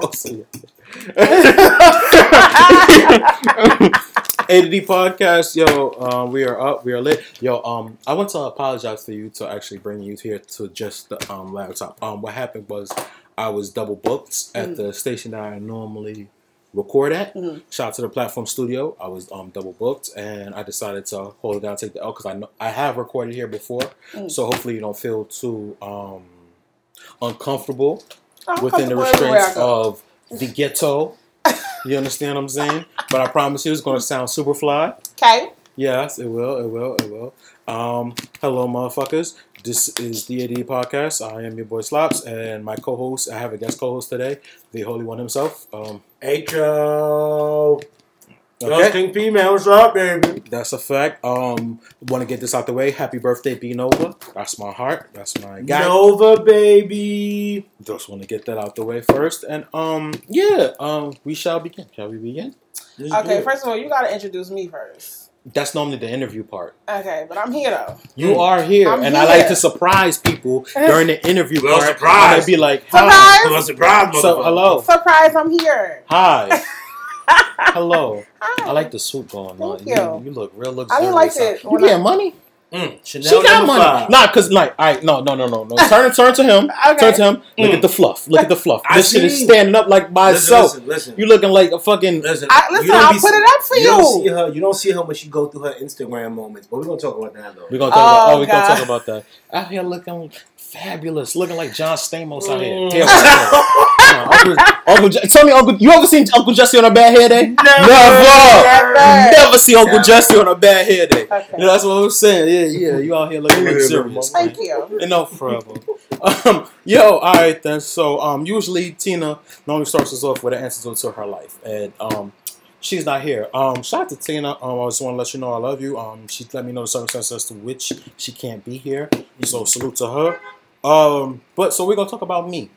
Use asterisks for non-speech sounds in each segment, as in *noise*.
I'll see you. A to D podcast, yo, um, we are up, we are lit, yo. Um, I want to apologize to you to actually bring you here to just the um laptop. Um, what happened was I was double booked at Mm. the station that I normally record at. Mhm. Shout out to the platform studio. I was um double booked, and I decided to hold it down, take the L because I know I have recorded here before, Mm. so hopefully you don't feel too um uncomfortable within the comfortable everywhere I restraints of the ghetto. You understand what I'm saying? But I promise you, it's going to sound super fly. Okay. Yes, it will. It will. It will. Um, hello, motherfuckers. This is the AD podcast. I am your boy Slops, and my co-host. I have a guest co-host today, the Holy One himself. Um, H.O. okay, Dusting female, what's up, baby? that's a fact. Um, want to get this out the way. Happy birthday, B Nova. That's my heart. That's my guy. Nova, baby. Just want to get that out the way first, and um, yeah, um, we shall begin. Shall we begin? Let's Okay, first of all, you gotta introduce me first. That's normally the interview part. Okay, but I'm here though. You Mm. are here, I'm and I like to surprise people *laughs* during the interview Well, part. surprise. And I'd be like, Surprise. hi. Well, surprise, So, hello. Surprise, I'm here. Hi. *laughs* Hello. Hi. I like the suit going on. Thank you. You look real I luxurious. didn't like it You when getting money? Mm, Chanel She got number money. five. Nah, cause like, all right, no, no, no, no, no. *laughs* Turn, turn to him. Okay. Turn to him. Look Mm. at the fluff. Look at the fluff. I this shit is standing up like by Listen, itself. listen, listen. You looking like a fucking. listen, I, listen. I'll be- put it up for you. You Don't see you. her. You don't see her when she go through her Instagram moments, but we're gonna talk about that though. We're gonna talk about. Oh, Oh, we're gonna God. talk about that. Out here looking fabulous, looking like John Stamos out here. Mm. Damn, uh, *laughs* Uncle, Uncle, tell me, Uncle, you ever seen Uncle Jesse on a bad hair day? Never. Never. Never. Never see Uncle Never. Jesse on a bad hair day. Okay. You know, that's what I'm saying. Yeah, yeah. You out here looking Yeah, luxurious. Thank you. No problem. Um, yo, all right then. So, um, usually Tina normally starts us off with an answer to her life, and um, she's not here. Um, shout out to Tina. Um, I just want to let you know I love you. Um, she let me know the circumstances as to which she can't be here. So salute to her. Um, but so we're gonna talk about me.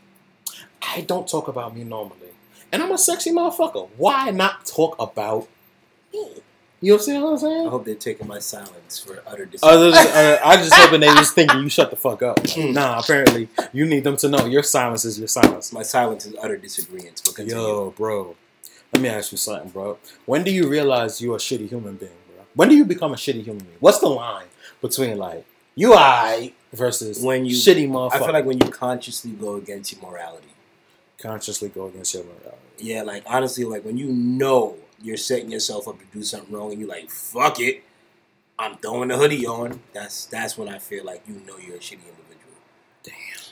I don't talk about me normally, and I'm a sexy motherfucker. Why not talk about me? You see what I'm saying? I hope they're taking my silence for utter dis- Other than, uh, *laughs* I just hoping they just thinking you shut the fuck up. Mm. Nah, apparently you need them to know your silence is your silence. My silence is utter disagreement. But continue. Yo, bro, let me ask you something, bro. When do you realize you're a shitty human being, bro? When do you become a shitty human being? What's the line between like you I versus When you- shitty motherfucker? I feel like when you consciously go against your morality. consciously go against your morality. Yeah, like honestly, like when you know you're setting yourself up to do something wrong, and you're like, "Fuck it, I'm throwing the hoodie on." That's that's when I feel like you know you're a shitty individual.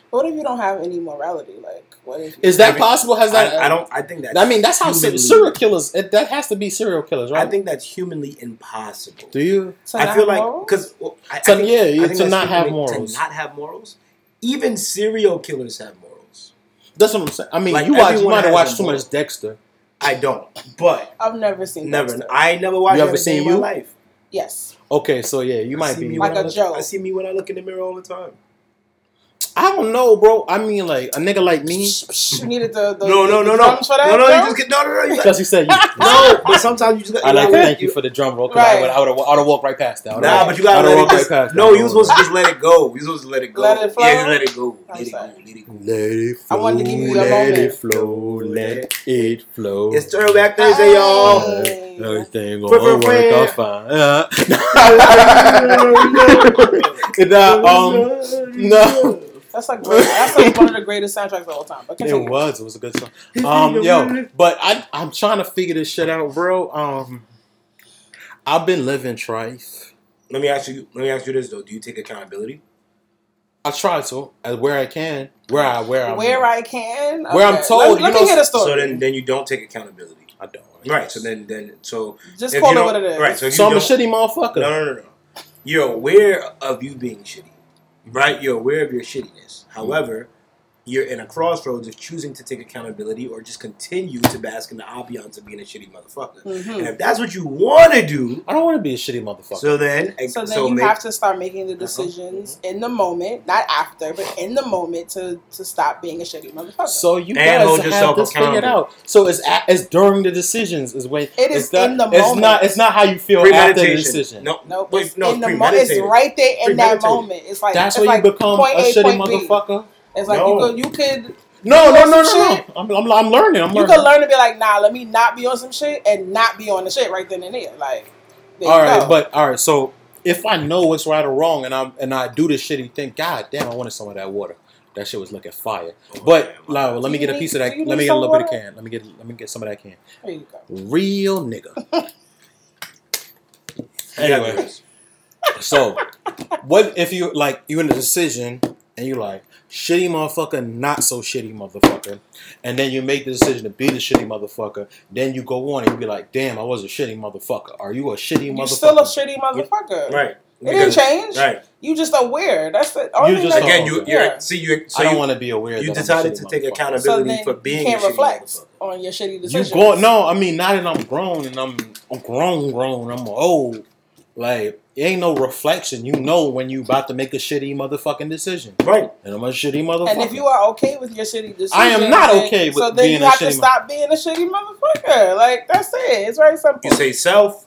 What if you don't have any morality? Like, what if? Is that Every- possible? Has that? I, I don't. I think that. I mean, that's how humanly- serial killers. It, that has to be serial killers, right? I think that's humanly impossible. Do you? To I feel have like because well, I, I To- think- yeah, I you- think to not have morals. To not have morals. Even serial killers have morals. That's what I'm saying. I mean, Like, you watch. You might have watched too much Dexter. I don't, but I've never seen. never. Dexter. I never watched You ever every day seen in my you? life. Yes. Okay, so yeah, you I might be me Like when I a look- joke. I see me when I look in the mirror all the time. I don't know, bro. I mean, like a nigga like me, You needed the, the No, no, the no, no, drums for that. no, no. You just get no, no, no. Because you said you. *laughs* no, but sometimes you just got. I like to gotta- thank you for the drum roll. Cause I Right. would, I would have, I would have walked right past that. Nah, walked- but you gotta I would've it just, right past No, you were supposed to just let it go. You supposed to let it go. Let it flow? Yeah, let it go. Let it go. Let it go. Let it I flow. wanted to give you your let it flow. Let it flow. It's Throwback Thursday, y'all. Everything gonna work out fine. Yeah. *laughs* *laughs* nah, um, no. That's like great. that's like one of the greatest soundtracks of all time. But It was. It was a good song. Um, yo, but I, I'm trying to figure this shit out, bro. Um, I've been living trife. Let me ask you. Let me ask you this though. Do you take accountability? I try to, as where I can, where I, where I'm, Where I can. Where I'm told, Let, let you me know, hear the story. So then, then you don't take accountability. I don't. Right. So then, then so Just call you it what it is. Right. So if So I'm a shitty motherfucker. No, no, no, no. You're aware of you being shitty, right? You're aware of your shittiness. Mm. However, you're in a crossroads of choosing to take accountability or just continue to bask in the ambiance of being a shitty motherfucker. Mhm. And if that's what you want to do, I don't want to be a shitty motherfucker. so then, So then you make- have to start making the decisions in the moment, not after, but in the moment to to stop being a shitty motherfucker. So you And guys hold have yourself this figured out. So it's at, it's during the decisions is when It is it's not, in the It's moment. not it's not how you feel after the decision. No, nope, wait, it's no, in the mo- it's right there in that moment. It's like That's it's where like you become point a A, shitty point B. motherfucker. It's like No. you could you could No, no, no, no, no. I'm, I'm, I'm learning. I'm You learning. can learn to be like, nah, let me not be on some shit and not be on the shit right then and there. Like, there All you right, go. but all right. So if I know what's right or wrong, and I'm and I do this shitty thing, god damn, I wanted some of that water. That shit was looking fire. Oh, but man, like, let me get a need- piece of that. Let me get a some little bit of water? can. Let me get let me get some of that can. there you go. Real nigga. *laughs* You got Anyway. So, what if you like you in a decision and you're like shitty motherfucker, not so shitty motherfucker, and then you make the decision to be the shitty motherfucker. Then you go on and you be like, damn, I was a shitty motherfucker. Are you a shitty You motherfucker? still a shitty motherfucker. Right. It didn't change. Right. You just aware. That's the only You thing just that- Again, you you're Yeah. see you so I don't you, want to be aware. you that I'm a decided to take accountability So then for you being can't a shitty reflect motherfucker. on your shitty You go no, I mean not that I'm grown and I'm I'm grown, grown. I'm old. Like it ain't no reflection. You know when you about to make a shitty motherfucking decision, Right. and I'm a shitty motherfucker. And if you are okay with your shitty decision, I am not then- okay with so then being you a have to shitty stop being a shitty motherfucker. Like that's it. It's very simple. You say self,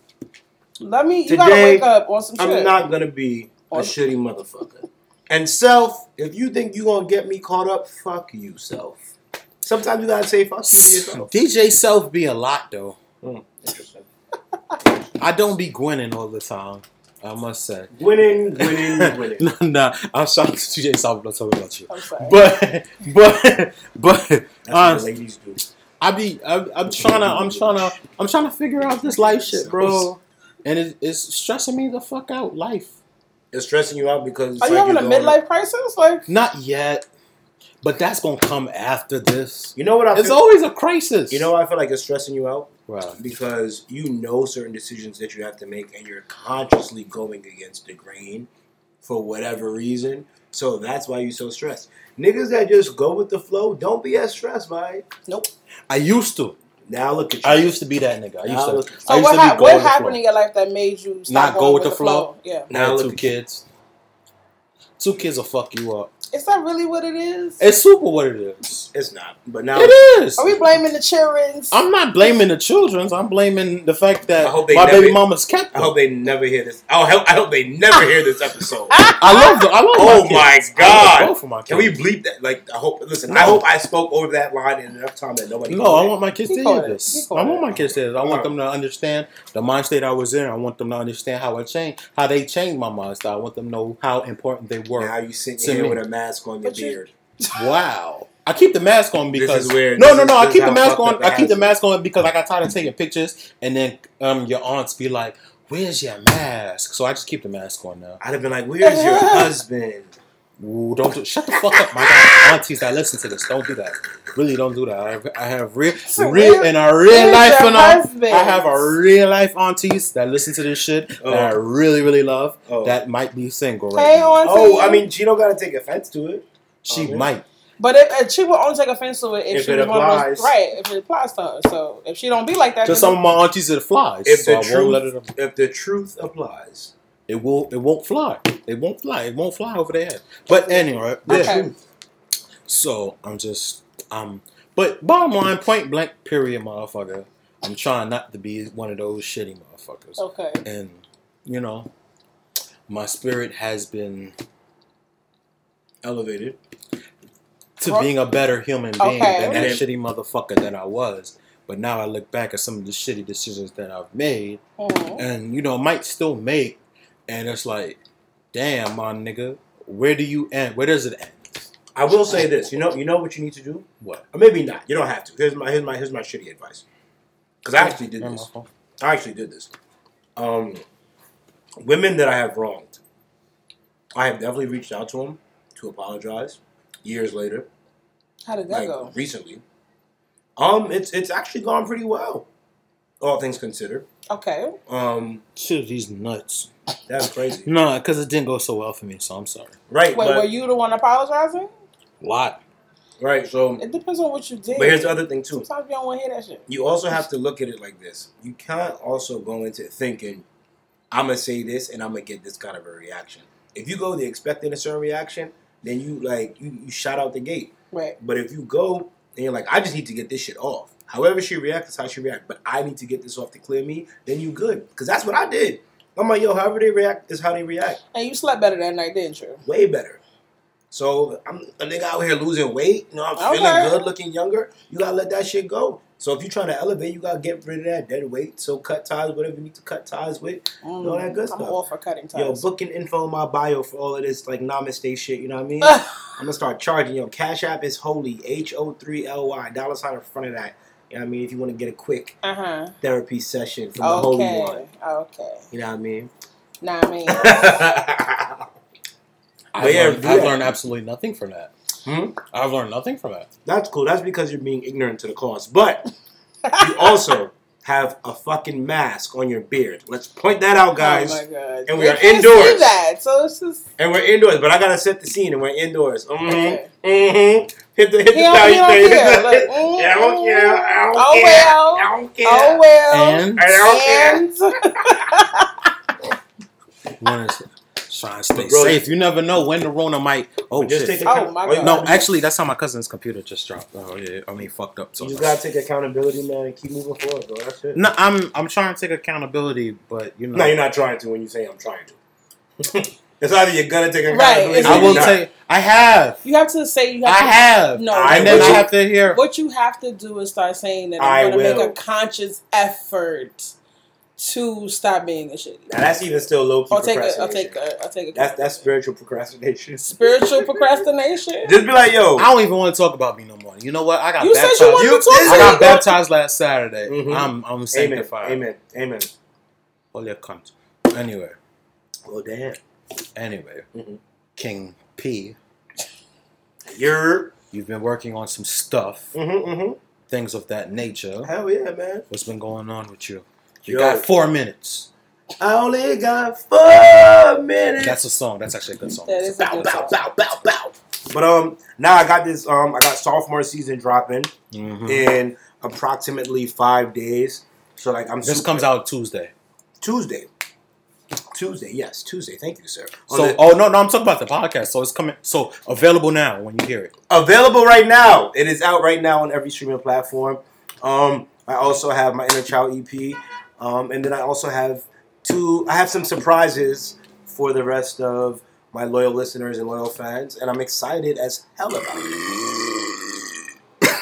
Let me. You gotta wake up on some shit. I'm shit. not gonna be a shitty motherfucker. And self, if you think you gonna get me caught up, fuck you, self. Sometimes you gotta say fuck you to yourself. DJ Self be a lot though. Interesting. I don't be grinning all the time. I must say. Winning, winning, *laughs* winning. nah, nah, I'm shouting to DJ Self. I'm not talking about you. I'm sorry. But but but That's what honest, the ladies do. I be I'm, I'm trying to I'm trying to I'm trying to figure out this life shit, bro. And it, it's stressing me the fuck out. Life. It's stressing you out because it's Are you having a you're going- midlife crisis? Like Not yet, but that's gonna come after this. You know what I It's feel? always a crisis. You know why I feel like it's stressing you out? Right. because you know certain decisions that you have to make and you're consciously going against the grain for whatever reason. So that's why you're so stressed. Niggas that just go with the flow don't be as stressed, right? Nope. I used to. Now look at you. I used to be that nigga. I used to. look at you. so I used what, to be what happened in your life that made you stop Not going go with the flow? Yeah. I Now had look two at you. kids. Two kids will fuck you up. Is that really what it is? It's super what it is. It's not. But now It is. Are we blaming the children? I'm not blaming the children. I'm blaming the fact that I hope they my never- baby mama's kept I hope they never hear this. Oh, hell, I hope they never hear this episode. *laughs* I love the, I love Oh my my kids. I God. love both of my Can we bleep that? Like, I hope. Listen, No. I hope I spoke over that line in enough time that nobody. No, I want my kids to hear this. I want my kids to hear this. I want them to understand the mind state I was in. I want them to understand how I changed, how they changed my mind style. I want them to know how important they were. Now you sitting here me. with a mask on your But you- beard. Wow. I keep the mask on This because is where- no, this no, is- no. I keep the mask on. up it I keep the mask on because I got tired of taking pictures, and then um your aunts be like, "Where's your mask?" So I just keep the mask on now. I'd have been like, "Where's your *laughs* husband?" Ooh, don't do, shut the fuck up, my God. aunties that listen to this. Don't do that. Really, don't do that. I have, I have real, real where- in a real life, your and I. I have a real life aunties that listen to this shit that oh. I Oh. really, really love. Oh. That might be single right Hey, now. auntie. Oh, I mean, she don't gotta take offense to it. She Oh, might. But if, if she will only take offense to it if, If she it was one of applies. those, right? If it applies to her. So if she don't be like that, Just some of my aunties it flies. If so the I won't let truth, it. if the truth applies, It will. It won't fly. It won't fly. It won't fly over their head. But anyway, yeah. Okay. So I'm just um. But bottom line, point blank, period, motherfucker. I'm trying not to be one of those shitty motherfuckers. Okay. And you know, my spirit has been elevated. to Well- being a better human being Okay. than that And- shitty motherfucker that I was. But now I look back at some of the shitty decisions that I've made, Mhm. and you know, might still make, and it's like, damn, my nigga, where do you end? Where does it end? I will say this. You know, you know what you need to do, What? or maybe not. You don't have to. Here's my here's my here's my shitty advice. Because I actually did this. I actually did this. Um, women that I have wronged, I have definitely reached out to them to apologize. Years later, How did that like go? recently, um, it's it's actually gone pretty well, all things considered. Okay. Um, Shit, these nuts. that's crazy, *laughs* No, because it didn't go so well for me, so I'm sorry. right? Wait, but, were you the one apologizing? Lot. right. So, It depends on what you did. but here's the other thing too. Sometimes you don't want to hear that shit. you also have to look at it like this. You can't also go into thinking, I'm gonna say this and I'm gonna get this kind of a reaction. If you go the expecting a certain reaction, then you like you, you shot out the gate. Right. But if you go and you're like, I just need to get this shit off. However she reacts is how she reacts. But I need to get this off to clear me, then you good. Because that's what I did. I'm like, yo, however they react is how they react. And you slept better that night, didn't you? Way better. So I'm a nigga out here losing weight. You know, I'm feeling good, looking younger. You gotta let that shit go. So if you're trying to elevate, you gotta get rid of that dead weight. So cut ties, whatever you need to cut ties with. Mm, all that good I'm stuff. all for cutting ties. Yo, booking info in my bio for all of this like namaste shit. You know what I mean? *laughs* I'm gonna start charging. Yo, Cash App is holy. H O three L Y. Dollar sign in front of that. You know what I mean? If you want to get a quick uh huh. therapy session from the holy Okay. one. Okay. You know what I mean? Nah, I mean. *laughs* I've, yeah, learned, do I've learned absolutely nothing from that. Hmm? I've learned nothing from that. That's cool. That's because you're being ignorant to the cause. But you *laughs* also have a fucking mask on your beard. Let's point that out, guys. Oh my god. And we They are can't indoors. See that, so it's just. and we're indoors, but I gotta set the scene, and we're indoors. Mm-hmm. Okay. Mm-hmm. Hit the hit the He don't, he don't value care. thing. *laughs* Like, mm, I don't care. I don't Oh care. well. I don't care. Oh well. And I don't care. And when it's trying to stay Bro, safe, you never know when the Rona might. Oh Just shit! take Oh, my God. No, actually, that's how my cousin's computer just dropped. Oh yeah, I mean fucked up. So you just gotta take accountability, man, and keep moving forward, bro. That's it. no, I'm I'm trying to take accountability, but you know, No, you're not trying to when you say I'm trying to. *laughs* it's either you're gonna take Right, accountability. it's or I will not. say I have, you have to say you I have to. I have, No, and then what I you- have to hear. What you have to do is start saying that I I'm going to make a conscious effort to stop being a shitty. Now that's even still low key I'll take a, I'll take a, I'll take a. That's that's spiritual procrastination. spiritual procrastination. *laughs* Just be like, yo, I don't even want to talk about me no more. You know what? I got You said baptized. you wanted You- to talk this I got me. baptized last Saturday. Mhm. I'm I'm amen, sanctified. amen, amen. Holy cunt. Anyway, Well, damn. Anyway, Mhm. King P, You're. you've been working on some stuff, Mm-hmm, mm-hmm. things of that nature. Hell yeah, man. What's been going on with you? You Yo. got four minutes. I only got four minutes. That's a song. That's actually a good song. That is a bow, good bow, song. bow, bow, bow. But um, now I got this. Um, I got sophomore season dropping Mhm. in approximately five days. So like, I'm This super- comes out Tuesday. Tuesday. Tuesday, yes, Tuesday. Thank you, sir. On So, the- oh no, no, I'm talking about the podcast. So it's coming. So available now when you hear it. available right now. It is out right now on every streaming platform. Um, I also have my Inner Child EP, um, and then I also have two. I have some surprises for the rest of my loyal listeners and loyal fans, and I'm excited as hell about it. *coughs*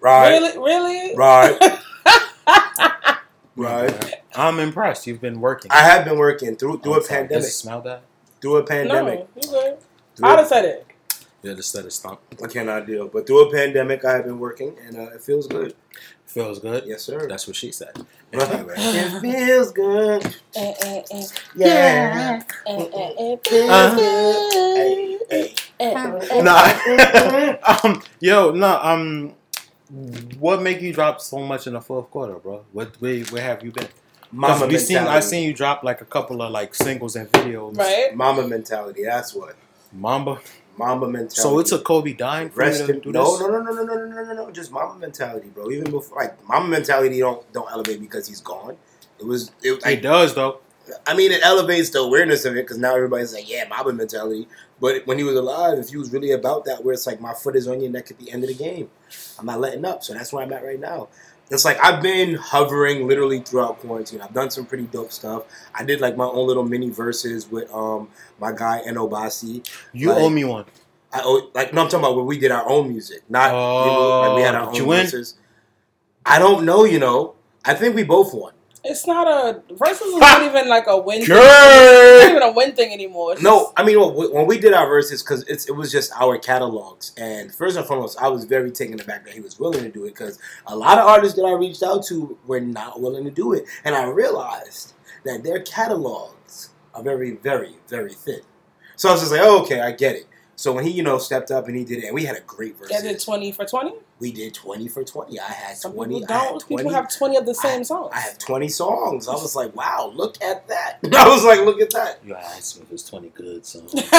Right, Really, really. right, *laughs* right. I'm impressed. You've been working. I have been working through through I'm a sorry. pandemic. Does it smell that? Through a pandemic. No, you good. Through I'd have said it. Yeah, just let it stop. I cannot deal. But through a pandemic, I have been working, and uh, it feels good. Feels good. Yes, sir. That's what she said. *laughs* Anyway. it feels good. Eh, eh, eh. Yeah. Eh, eh, eh. Uh, Hey, hey. Eh, eh, eh. Nah. *laughs* um, yo, no. Um, what make you drop so much in the fourth quarter, bro? What where, where have you been? 'Cause Mama we seen I mentality. seen you drop like a couple of like singles and videos. Right. Mama mentality. That's what. Mamba. Mama mentality. So it's a Kobe dying rest in, do no, no, no, no, no, no, no, no, no, just mama mentality, bro. Even before, like mama mentality, don't don't elevate because he's gone. It was, it, It like, does though. I mean, it elevates the awareness of it because now everybody's like, yeah, mama mentality. But when he was alive, if he was really about that, where it's like my foot is on your neck at the end of the game, I'm not letting up. So that's where I'm at right now. It's like I've been hovering literally throughout quarantine. I've done some pretty dope stuff. I did like my own little mini Verzuz with um my guy Enobasi. You Like- owe me one. I owe, like no, I'm talking about where we did our own music, not you know, like we had our Oh, own you win? Verzuz. I don't know, you know. I think we both won. It's not a Verzuz is not even like a win. Thing. It's not even a win thing anymore. It's No, just- I mean when when we did our Verzuz, because it's it was just our catalogs, and first and foremost, I was very taken aback that he was willing to do it because a lot of artists that I reached out to were not willing to do it, and I realized that their catalogs are very, very, very thin. So I was just like, oh, okay, I get it. So when he, you know, stepped up and he did it, and we had a great verse. Is it twenty for twenty? We did twenty for twenty. I had Some twenty. people I had don't. 20 People have twenty of the same songs. I have 20 songs. I was like, wow, look at that. *laughs* I *laughs* was like, look at that. You asked me if it's 20 good songs. *laughs*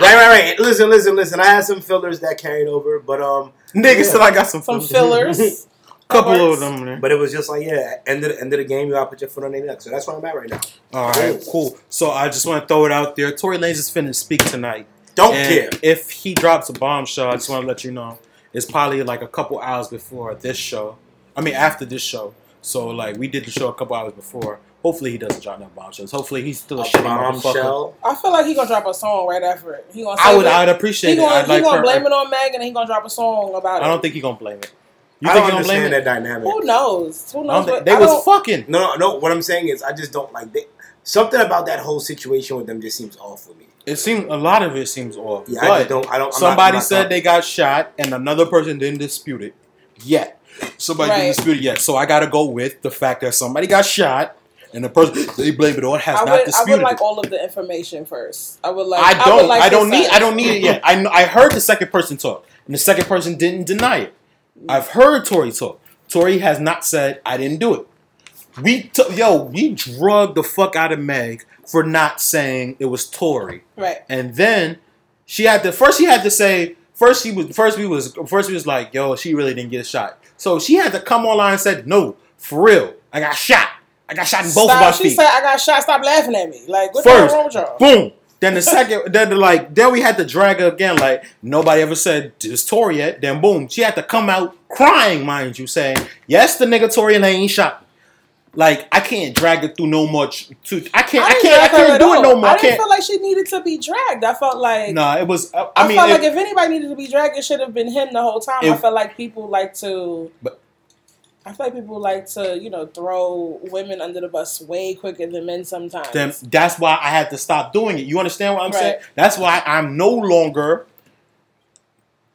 Right, right, right. Listen, listen, listen. I had some fillers that carried over, but um, niggas Yeah. said I got some, Some fillers. fillers. Couple of them. Man. but it was just like, yeah, end of the, end of the game, you gotta put your foot on their neck. So that's where I'm at right now. All right, cool. So I just want to throw it out there. Tory Lanez is finna speak tonight. Don't And care. If he drops a bombshell, I just want to let you know. It's probably like a couple hours before this show. I mean, after this show. So like we did the show a couple hours before. Hopefully he doesn't drop no bombshells. Hopefully he's still a, A shitty motherfucker. bombshell. I feel like he gonna drop a song right after it. He gonna. I would. it. I'd appreciate He it. gonna, I'd he like gonna her- blame it on Meg, and then he gonna drop a song about it. I don't think he gonna blame it. You I think don't he gonna blame understand it? that dynamic. Who knows? Who knows? what, they I was fucking. No, no, no. What I'm saying is, I just don't like they, something about that whole situation with them. Just seems off for me. It seems a lot of it seems off. Yeah, I but just don't. I don't. I'm somebody not, I'm not said they got shot, and another person didn't dispute it yet. Somebody Right. didn't dispute it yet, so I got to go with the fact that somebody got shot, and the person they blame it on has I not would, I would like it. all of the information first. I would like. I don't. like I don't need. side. I don't need it yet. *laughs* I kn- I heard the second person talk, and the second person didn't deny it. I've heard Tory talk. Tory has not said I didn't do it. We took yo. We drugged the fuck out of Meg for not saying it was Tory, Right. and then she had to first. She had to say first. She was first. We was first. We was like yo. She really didn't get a shot. So she had to come online and said no for real. I got shot. I got shot in both Stop. of our She feet. said, "I got shot. Stop laughing at me." Like, what's First, wrong with y'all? Boom. Then the second, then the, like, then we had to drag her again. Like nobody ever said this Tory yet. Then boom, she had to come out crying, mind you, saying yes, the nigga Tory Lanez shot. me." Like I can't drag it through no much. To I can't. I, didn't can't. I can't do it no more. I I didn't can't. feel like she needed to be dragged. I felt like. No, it was. I, I, I mean, felt like if anybody needed to be dragged, it should have been him the whole time. I felt like people like to. But- I feel like people like to, you know, throw women under the bus way quicker than men sometimes. then that's why I had to stop doing it. You understand what I'm saying? That's why I'm no longer.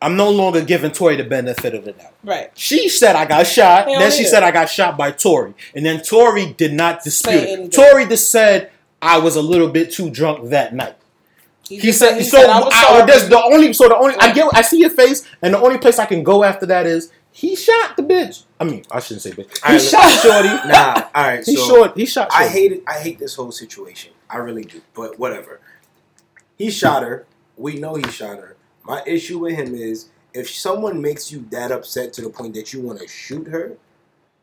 I'm no longer giving Tory the benefit of the doubt. right. She said I got shot. He don't Then she need said. I got shot by Tory. And then Tory did not dispute it. anything. Tory just said I was a little bit too drunk that night. He just said he so. said, I I, that's the only. So the only I get. I see your face, and the only place I can go after that is he shot the bitch. I mean, I shouldn't say bitch. He Alright, shot Shorty. *laughs* Nah. All right. He so short. He shot. Shorty. I hate it. I hate this whole situation. I really do. But whatever. He shot her. We know he shot her. My issue with him is if someone makes you that upset to the point that you want to shoot her,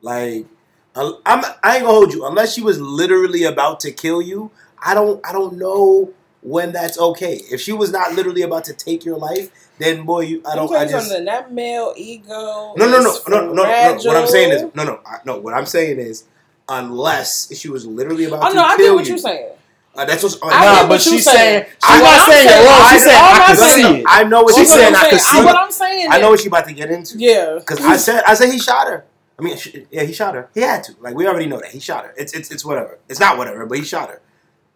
like I- I'm, I ain't gonna hold you unless she was literally about to kill you. I don't. I don't know when that's okay. If she was not literally about to take your life, then boy, you. I don't. I just. something. That male ego. No, no, no, no, no, no. What I'm saying is, no, no, no. What I'm saying is, unless she was literally about to kill you. Oh to no, I get what you, you're saying. Uh, that's what's. I Nah, but she's saying. saying she's I- not what I'm saying it saying- wrong. I- She's saying all I I'm can saying- see it. I know what she's saying. I'm can saying- see. What I'm saying. I know what she about to get into. Yeah. Because I said, I said he shot her. I mean, yeah, he shot her. He had to. Like we already know that he shot her. It's it's it's whatever. It's not whatever, but he shot her.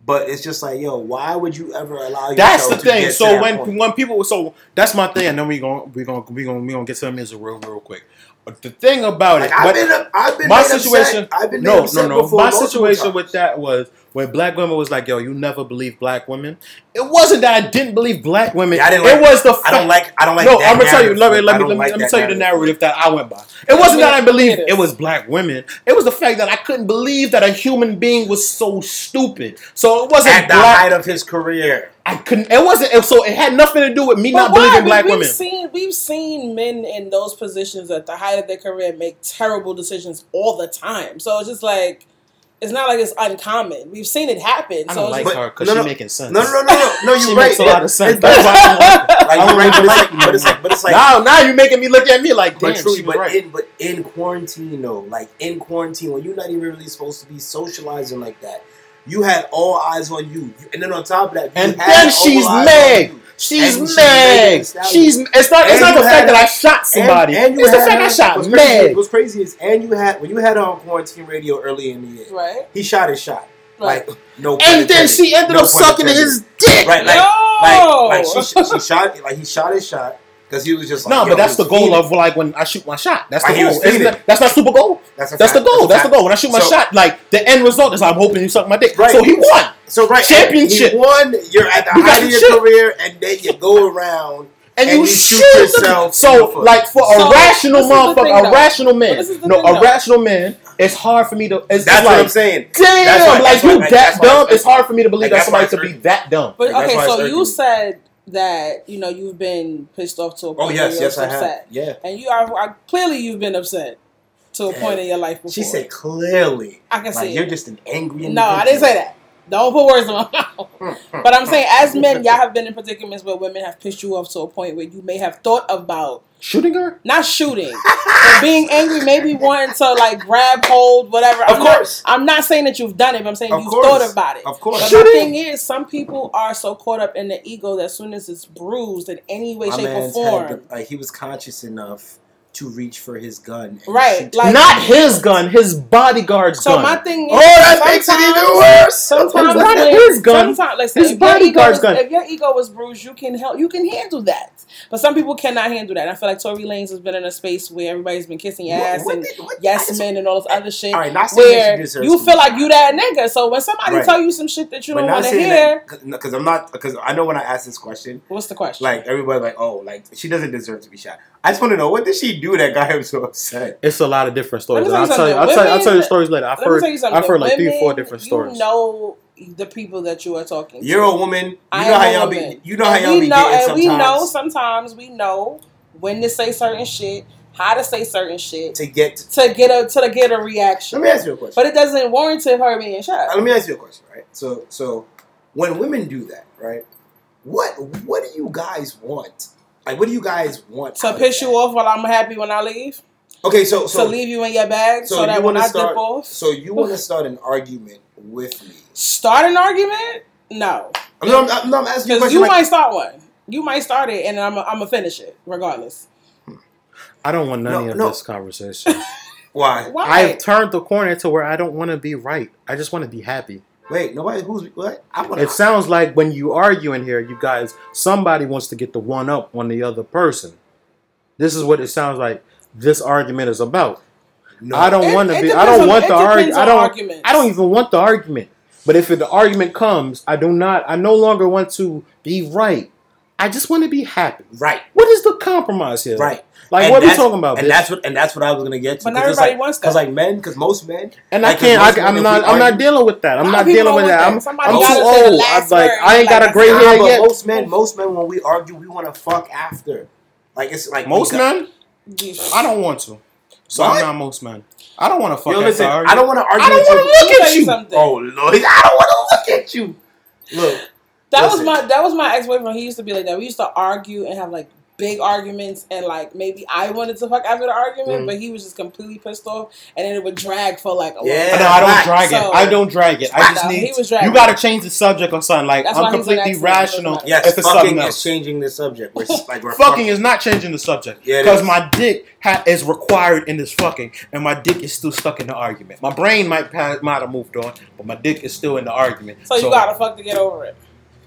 But it's just like, yo, why would you ever allow That's the to thing. get So when point? when people so that's my thing, and then we gonna we gonna we gonna we going to get to them is real real quick. The thing about like, it, I've been, I've been my situation Upset. I've been no no no. my situation with that was when black women was like yo you never believe black women. It wasn't that i didn't believe black women. Yeah, I didn't it like- was the Fact, I don't like. I don't like. no i'm gonna tell you let me let me let me, like let me tell you the narrative. that i went by. It wasn't that i believed it was black women. It was the fact that i couldn't believe that a human being was so stupid. So it wasn't At the black height of his career, i couldn't it wasn't so it had nothing to do with me But not why? believing We- black we've women Seen, we've seen men in those positions at the height of their career make terrible decisions all the time. So it's just like it's not like it's uncommon. We've seen it happen. i so don't it's like just, her because no, she's no. making sense no, no, no, no, no, no. *laughs* she You're right. makes a lot of sense that's why I don't like. Like you're don't right, but really it's like like, but it's like, but it's like, now, now you're making me look at me like, damn, but truly, she was but right. in but in quarantine though, like in quarantine when you're not even really supposed to be socializing like that, you had all eyes on you, and then on top of that, you and had then all she's eyes on Meg. She's And she's Meg. Megan She's it's not it's And not the fact had that I shot somebody. And, and you it's the had fact I her- shot what's crazy, what's crazy is, and you had when you had her on quarantine radio early in the year, right. he shot his shot. Right. Like no. And then she ended No up sucking his dick. Right, like, No! like, like she, she shot, like he shot his shot because he was just like, No, but that's the goal fiending. of like when I shoot my shot. That's Right, the goal. Isn't that, that's not super goal. That's, a That's the goal. a That's the goal. When I shoot my So- shot, like the end result is I'm hoping you suck my dick. Right. So he won. So right, Championship. He won. You're at the You got height of your shit. career, and then you go around And, And you you shoot shoot yourself in So, like for So, a rational this is motherfucker, a though. rational man, this is the no, a though. rational man, it's hard for me to. It's, That's it's what I'm saying. Damn, That's why- like you that dumb. it's It's hard for me to believe that that's why somebody could be that dumb. But okay, so you said that you know you've been pissed off to a oh, point Oh yes, you're yes, I have. upset, Yeah. and you are I, clearly you've been upset to a Yeah. point in your life before. She said clearly. I can Like see you're it. just an angry. No, I didn't say that. Don't put words in my mouth. *laughs* but I'm saying, as men, y'all have been in predicaments where women have pissed you off to a point where you may have thought about Shooting her? not shooting, but being angry, maybe wanting to like grab hold, whatever. Of I'm not- course. I'm not saying that you've done it, but I'm saying Of you've course. thought about it. Of course. But Shooting? the thing is, some people are so caught up in the ego that as soon as it's bruised in any way, My shape, or form, the, like he was conscious enough to reach for his gun. Right, like- Not his gun, his bodyguard's So gun. So my thing is, oh, that makes it even worse. Sometimes It's not his gun. Sometimes, listen, His if your ego bodyguard's is- gun. If your ego was bruised, you can help. You can handle that. But some people cannot handle that. And I feel like Tory Lanez has been in a space where everybody's been kissing your What- ass what and did- what- yes men and all this other shit. All right, not saying that where she deserves you feel be like you that nigga. So when somebody Right. tell you some shit that you But don't want to hear, because I'm not because I know when I ask this question, what's the question? like everybody like oh like she doesn't deserve to be shot. I just want to know what did she do that got him so upset? It's a lot of different stories. I'll tell tell you you. I'll tell you. I'll tell you stories later. I've heard. tell you something. I've heard like three or four Women, different you know the people that you are talking to. You're a woman. You I know am how a y'all woman. be. You know how y'all we be know, and sometimes. we know sometimes we know when to say certain shit, how to say certain shit to get. to get a to get a reaction. Let me ask you a question. But it doesn't warrant it. her being shot. Let me ask you a question, right? So, so when women do that, right? What what do you guys want? Like, what do you guys want To out of piss you off while I'm happy when I leave. Okay, so so to leave you in your bag so, so that when I to start. dip off. So you want to *laughs* start an argument with me? Start an argument? No. I'm, no, I'm, I'm, no, I'm asking you Because question. you like, might start one. You might start it and I'm I'm gonna finish it regardless. I don't want none No, of no. this conversation. *laughs* why? Why? I've turned the corner to where I don't want to be right. I just want to be happy. Wait, nobody. Who's what? I want It sounds like when you argue in here, you guys, somebody wants to get the one up on the other person. This is what it sounds like. This argument is about. No, I don't want to be. I don't on- want the depends argument. I don't. arguments. I don't even want the argument. But if the argument comes, I do not. I no longer want to be right. I just want to be happy. Right, What is the compromise here? right. Like And what are we talking about? And bitch? that's what and that's what I was gonna get to. But not 'cause it's everybody like, wants that. Because like men, because most men, And Like, I can't. 'cause most I, I'm men, not. I'm not dealing with that. I'm not dealing with don't that. I'm, that. I'm too gotta say the old. I'm like. I ain't got a Like, gray that's- Nah, hair but yet. most men, most men, when we argue, we want to fuck after. Like it's like Most got- men, I don't want to. So What? I'm not most men. I don't want to fuck Yo, listen, argue. I don't want to argue I don't want to look at you you. something. Oh Lord, *laughs* I don't want to look at you. Look, That was my that was my ex boyfriend. He used to be like that. We used to argue and have like big arguments, and like maybe I wanted to fuck after the argument, Mhm. but he was just completely pissed off, and then it would drag for like a Yeah. while. No, I don't Right. drag it. I don't drag it. I just No, need. he was you got to change the subject or something. Like That's I'm why he's an completely rational. yes, If it's fucking is changing the subject. We're *laughs* like we're Fucking is not changing the subject because is. my dick ha- is required in this fucking, and my dick is still stuck in the argument. My brain might pa- might have moved on, but my dick is still in the argument. So you gotta fuck to get over it.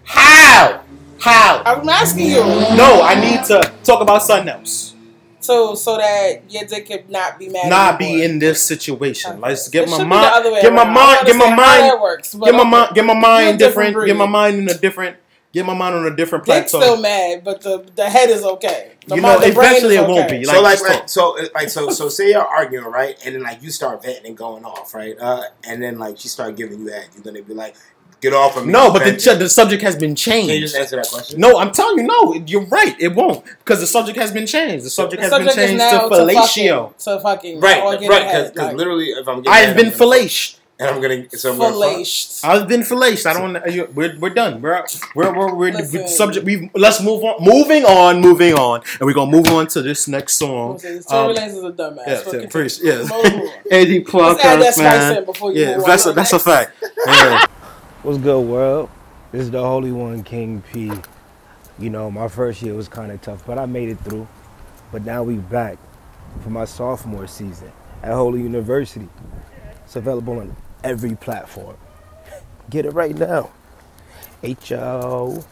how? How? I'm asking you, No, I need to talk about something else. so so that your dick could not be mad. Not anymore. be in this situation. Okay. Let's get It my should be the other mind. Get my around. Mind. Get my mind. works, but Get my mind. Get my mind different. different Get my mind in a different. Get my mind on a different Dick's plateau. still mad, but the the head is okay. The You mind- know, the brain eventually is it won't okay. be. so like, like, right, so like so so say you're arguing right, and then like you start venting and going off right, uh, and then like she start giving you head, you're gonna be like, get off of me. No, but the, venting. ch- the subject has been changed. can you just answer that question? No, I'm telling you, no, you're right. It won't because the subject has been changed. The subject The has been subject is changed now to fellatio. fucking, to fucking Right, right, because like, literally, if I'm getting I've been I'm fellatio. and I'm gonna so I'm gonna I've been fellatio. I don't. want to We're we're done. We're we're we're, we're the Listen. subject. We let's move on. Moving on. Moving on. And we're gonna move on to this next song. Tory Um, Lanez is a dumbass. Yeah, but yeah, continue. pretty- yes. Move. *laughs* Eddie Let's add that spice man. in before you Yeah, move that's a that's a fact. Yeah. What's good, world? This is the Holy One, King P. You know, my first year was kind of tough, but I made it through. But now we back for my sophomore season at Holy University. It's available on every platform. *laughs* Get it right now. H-O.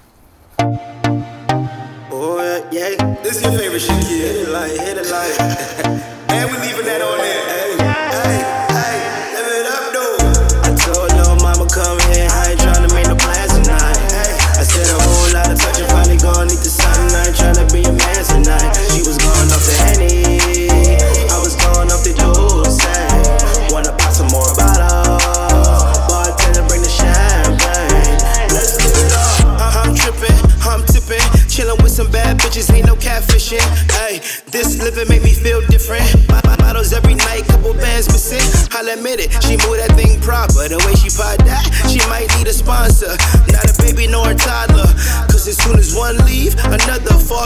Oh yeah, yeah. This is your favorite shit, kid. Hit it like, hit it like. *laughs* and we leaving that on there. tonight. She was going off the Henny. I was going off the juice. Wanna pop some more bottles. Bartender, bring the champagne. Let's live it up. Uh-huh, I'm tripping, I'm tipping. Chillin' with some bad bitches, ain't no catfishing. Hey, this living make me feel different. My, my models every night, couple bands missing. I'll admit it, she move that thing proper. The way she pop that, she might need a sponsor. Not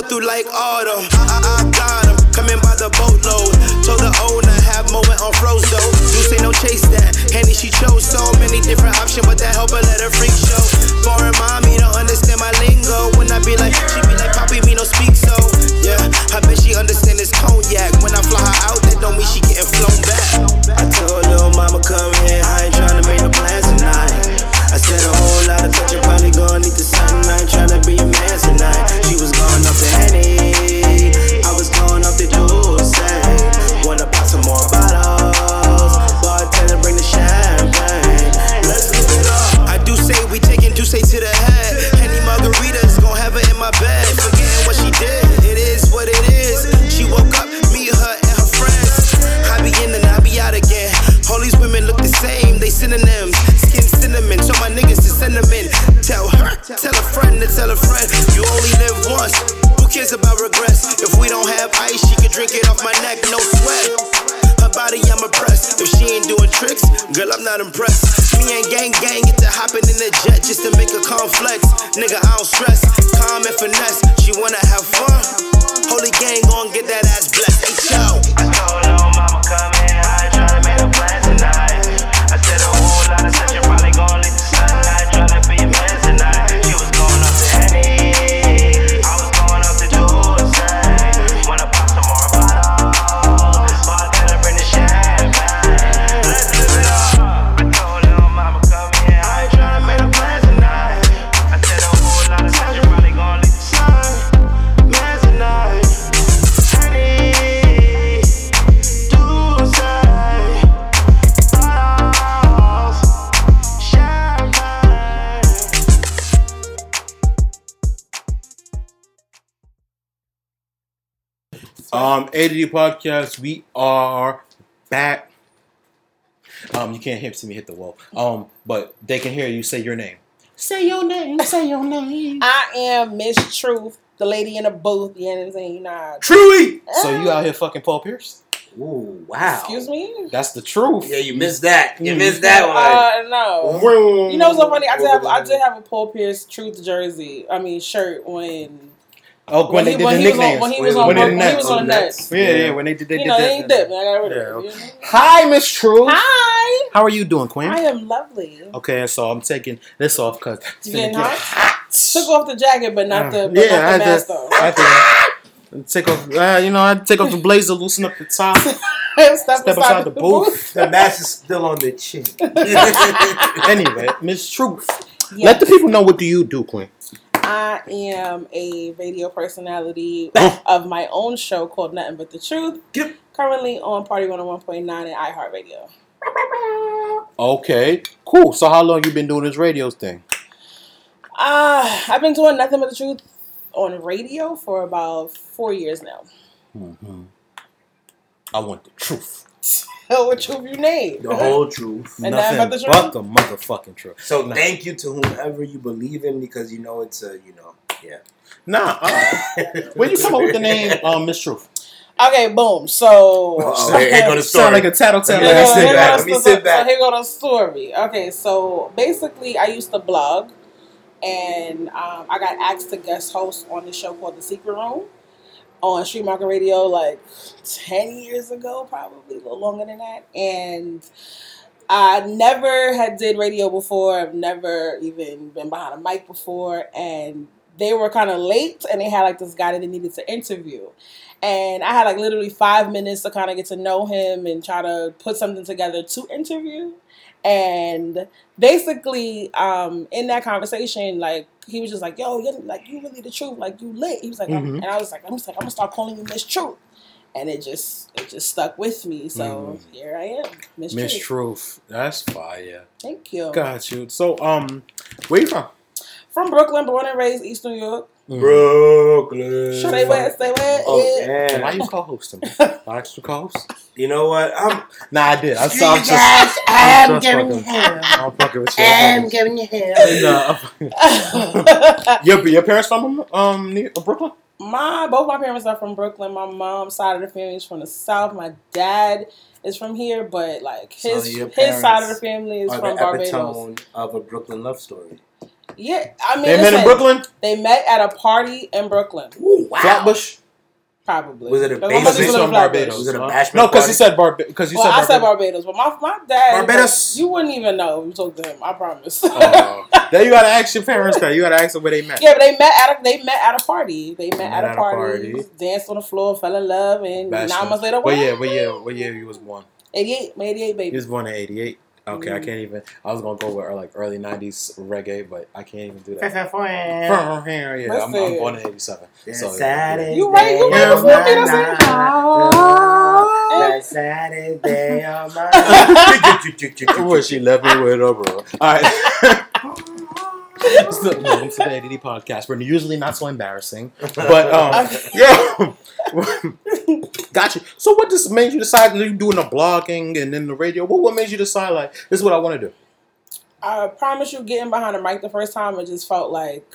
Fall through like autumn. I, I, I got him. Coming by the boatload. Told the owner, have moment on froze though. Deuce ain't no chase that. Handy, she chose so many different options, but that helper let her freak show. Foreign mommy don't understand my lingo. When I be like, she be like, ADD podcast. We are back. Um, you can't hear see me hit the wall. Um, but they can hear you say your name. Say your name. Say your name. I am Miss Truth, the lady in the booth. You know what I'm saying? You know. how- Truly. So you out here fucking Paul Pierce? Ooh, wow. Excuse me. That's the truth. Yeah, you missed that. You Mm. missed that one. Uh, no. Vroom. You know what's so funny? I did have I did have a Paul Pierce Truth jersey. I mean shirt when Oh, when, they he- did when the he was on when he was When on they when did he was on the Nets. Yeah, yeah, when they did they You did know, that. ain't dip, man. I got rid of it. okay. Hi, Miss True. Hi. How are you doing, Queen? I am lovely. Okay, so I'm taking this off because it's You getting get hot? Took off the jacket, but not the, Uh, but yeah, I not the to, mask though. I had take off. Uh, you know, I take off the blazer, loosen up the top, *laughs* Step, step inside the booth. *laughs* the mask is still on the chin. *laughs* anyway, Miss Truth, Yes. let the people know what do you do, Queen. I am a radio personality of my own show called Nothing But the Truth. Yep. Currently on Party 101.9 and iHeartRadio. Okay, cool. So how long you been doing this radio thing? Uh, I've been doing Nothing But the Truth on radio for about four years now. hmm I want the truth. What truth you name? The whole truth. *laughs* And Nothing nothing but the but the motherfucking truth. So Nah. thank you to whomever you believe in because you know it's a you know yeah. Nah, uh, *laughs* when you come up with the name, um, Miss Truth, Okay, boom. So Uh-oh, here- here go *laughs* the sound like a story. tattletale. Let me ass sit back. Let me sit so- back. So here go the story. Okay, so basically, I used to blog, and um, I got asked to guest host on the show called The Secret Room on Street Market Radio like ten years ago, probably a little longer than that, and. I never had did radio before. I've never even been behind a mic before, and they were kind of late, and they had like this guy that they needed to interview, and I had like literally five minutes to kind of get to know him and try to put something together to interview. And basically, um, in that conversation, like he was just like, "Yo, you're like you really the truth, like you lit." He was like, Mhm. and I was like, "I'm just like I'm gonna start calling you Miss Truth," and it just it just stuck with me. So here I am, Miss Miss Truth. Truth, that's fire. Thank you. Got you. So, um, where you from? From Brooklyn, born and raised, East New York. Brooklyn. Stay wet, stay wet. Oh yeah. And why you co-hosting me? I *laughs* asked you co-host. You know what? I'm Nah, I did. I You saw. I'm just. I'm I'm just giving fucking- you hell. I'm fucking with you. I'm I'm giving you hell. fucking- Nah, your your parents from um New- Brooklyn? my both my parents are from Brooklyn. My mom's side of the family is from the south. My dad is from here, but like his your his side of the family is from the Barbados. epitome of a Brooklyn love story. Yeah, I mean, They met in Brooklyn. They met at a party in Brooklyn. Ooh, wow. Flatbush. Probably. Was it a 'Cause my base- mother's He's from from Flatbush. Barbados. Was it a huh? bashment No, because he said Barbados. Because you Well, said I said Barbados. Barbados, but my, my dad, Barbados. you wouldn't even know if you talked to him. I promise. Oh. *laughs* then you gotta ask your parents that. You gotta ask them where they met. yeah, but they met at a, they met at a party. They met, Met at a at a party, party. danced on the floor, fell in love, and Bashment. nine months later, What what? year? What year? What year you was born? 88, my 88 He baby. was born in '88. Okay, I Mm. can't even. I was gonna go with uh, like early '90s reggae, but I can't even do that. Yeah. yeah, I'm, I'm born in '87. So, Saturday. You right, you right before me, that's it. That Saturday *laughs* of my *laughs* Where she left me with a bro. All right. So, *laughs* Welcome to the ADD podcast. We're usually not so embarrassing, but um, yeah. Got you. So, what just made you decide you doing the blogging and then the radio? What what made you decide like this is what I want to do? I promise you, getting behind the mic the first time, it just felt like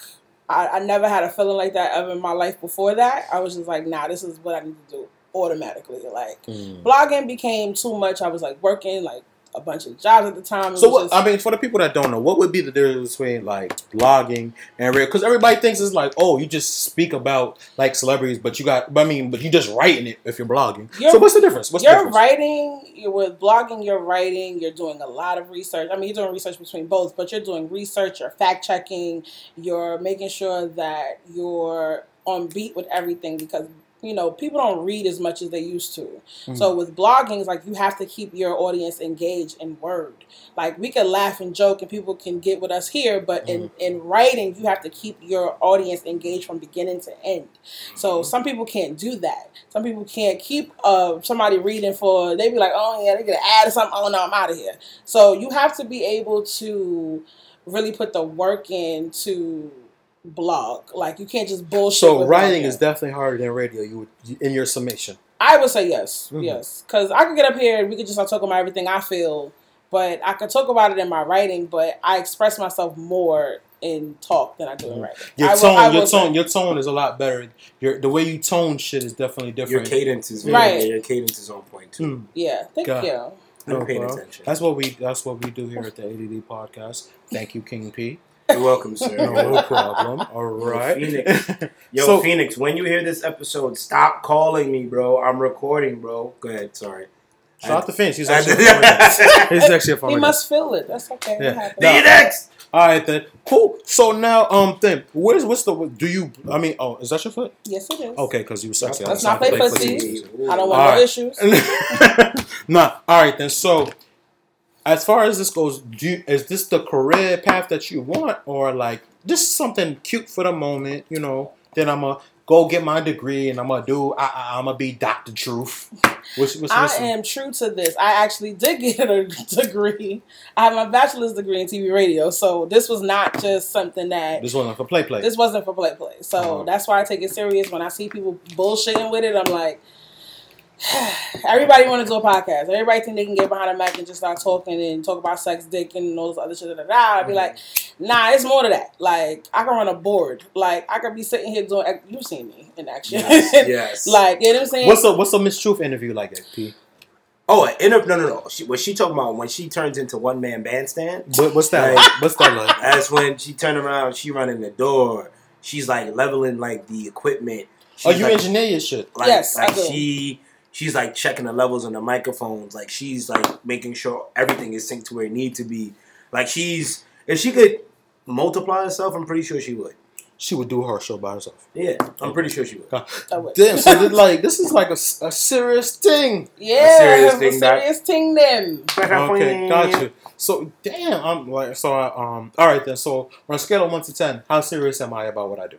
I, I never had a feeling like that ever in my life before that. I was just like, nah, this is what I need to do automatically. Like, Hmm. blogging became too much. I was like working like a bunch of jobs at the time. It So what? just- I mean, for the people that don't know, what would be the difference between like blogging and real? Because everybody thinks it's like, oh, you just speak about like celebrities, but you got, but I mean, but you just writing it if you're blogging. You're- so what's the difference? What's you're difference? writing, you're with blogging, you're writing, you're doing a lot of research. I mean, you're doing research between both, but you're doing research, you're fact checking, you're making sure that you're on beat with everything because you know people don't read as much as they used to. So mm. with blogging, it's like you have to keep your audience engaged in word. Like we can laugh and joke and people can get with us here, but in mm-hmm. in writing, you have to keep your audience engaged from beginning to end. So mm-hmm. some people can't do that. Some people can't keep uh, somebody reading for. They be like, oh yeah, they get an ad or something. Oh no, I'm out of here. So you have to be able to really put the work in to blog. Like you can't just bullshit. So with writing is definitely harder than radio. You would in your summation. I would say yes, Mhm. yes, because I could get up here and we could just start talking about everything I feel, but I could talk about it in my writing. But I express myself more in talk than I do in writing. Your I will- tone, I your will say. tone, your tone is a lot better. Your the way you tone shit is definitely different. Your cadence is Right. yeah, Your cadence is on point too. Mm, Yeah, thank God. you. no I'm paying attention. That's what we. That's what we do here at the ADD podcast. Thank you, King P. You're welcome, sir. No problem. All right. Phoenix. *laughs* Yo, So- Phoenix, when you hear this episode, stop calling me, bro. I'm recording, bro. Go ahead. Sorry. Shout out to *laughs* Finch. He's actually a phone He's actually a phone He must feel it. That's okay. Yeah. It Phoenix. All right then. Cool. So now, um, then where's what's the do you? I mean, oh, is that your foot? Yes, it is. Okay, because you were sexy. Let's I not was play trying pussy. pussy. I don't want All no right. issues. *laughs* nah. All right then. So, as far as this goes, do you, is this the career path that you want, or like just something cute for the moment? You know, then I'm gonna go get my degree and I'm gonna do. I, I'm gonna be Doctor Truth. What's, what's, I am true to this. I actually did *laughs* get a degree. I have my bachelor's degree in TV radio, so this was not just something that This one for play play. this wasn't for play play. So Uh-huh. that's why I take it serious. When I see people bullshitting with it, I'm like, *sighs* everybody want to do a podcast. Everybody think they can get behind a mic and just start talking and talk about sex, dick, and all this other shit. Da, da, da. I'd be mm-hmm. like, nah, it's more to that. Like I can run a board. Like I could be sitting here doing. You've seen me in action. Yes. *laughs* yes. like you know what I'm saying. What's a what's a Miss Truth interview like that? P? oh, an inter- no, no, no. She, what she talking about when she turns into one man bandstand? What, what's that? Like? What's that like? *laughs* That's when she turn around. She running the door. She's like leveling like the equipment. Oh, you like, engineer your shit. like, Yes, I do. she she's like checking the levels on the microphones. Like she's like making sure everything is synced to where it needs to be. Like she's if she could multiply herself, I'm pretty sure she would. She would do her show by herself. Yeah, I'm pretty sure she would. *laughs* I would. Damn, so this, *laughs* like this is like a serious thing. Yeah, serious a thing, that- serious thing then. Okay, got you. So damn, I'm like so. I, um, all right then. So on a scale of one to ten, how serious am I about what I do?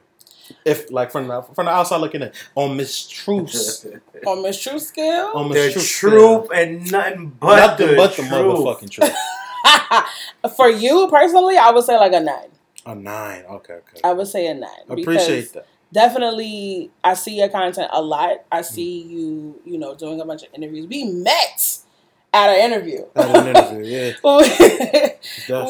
If like from the from the outside looking in on Miss Truth's *laughs* On Miss True Scale, on the Miss Truth's truth and nothing but nothing the but the truth. motherfucking truth. *laughs* for you personally, I would say like a nine. A nine. Okay, okay. I would say a nine. Appreciate that. Definitely, I see your content a lot. Mm. I see you, you know, doing a bunch of interviews. We met at an interview. At an interview, yeah. *laughs*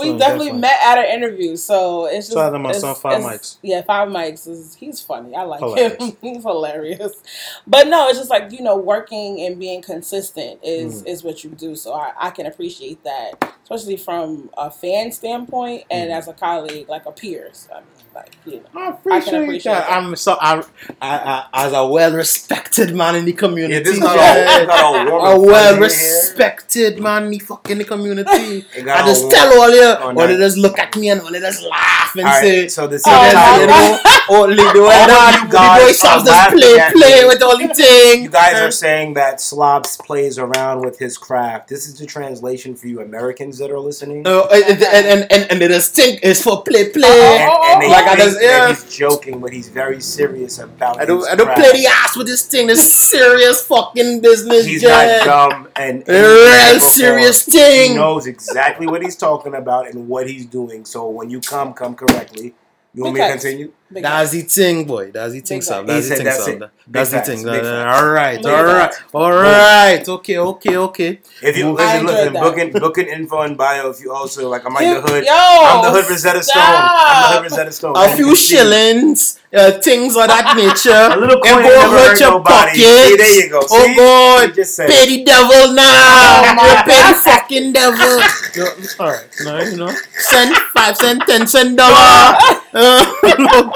we definitely, met at an interview, so it's just Shout out to my son, Five Mics. Yeah, Five Mics is he's funny. I like Hilarious. him. *laughs* he's hilarious. But no, it's just like you know, working and being consistent is Mm. is what you do. So I, I can appreciate that, especially from a fan standpoint and Mm. as a colleague, like a peer. So, I mean, like you know. I appreciate, appreciate that. that. I'm so I, I, I as a well respected man in the community. Yeah, this yeah, got all, got all a well fuzzy in here. respected man in the fucking community. *laughs* I just all tell all you, Oh, all nice. they just look at me and all they just laugh and All right, say. so the Oh, Yeah, my you know, only the *laughs* way that you guys boy are shops just play, play with all the thing. you guys are saying that Slops plays around with his craft. This is the translation for you Americans that are listening. Uh, and, and, and, and, and they just think it's for play, play. and, and they Like I think just- yeah. he's joking, but he's very serious about I don't, his I don't craft. play the ass with this thing. This serious fucking business, He's Jen. not dumb and, and A real before. serious He knows exactly what he's talking about and what he's doing. So when you come, come correctly. You want me to continue? Big That's the thing, boy. That's the thing, Big Sam. That's the thing, that's Sam. That's the thing. facts, big Uh, facts. All right, Big all right, facts. all right. Okay, okay, okay. If you I listen, enjoyed listen, booking, booking info and bio. If you also like, I'm like the hood. Yo, I'm the hood Rosetta Stone. I'm the hood Rosetta Stone. *laughs* A few shillings, uh, things of that nature. *laughs* A little coin and never hurt hurt your nobody. pocket. See, there you go. Oh See? God, You just pay the devil now. Oh, my pay the fucking devil. *laughs* all right, no, you know, send five cent, ten cent dollar.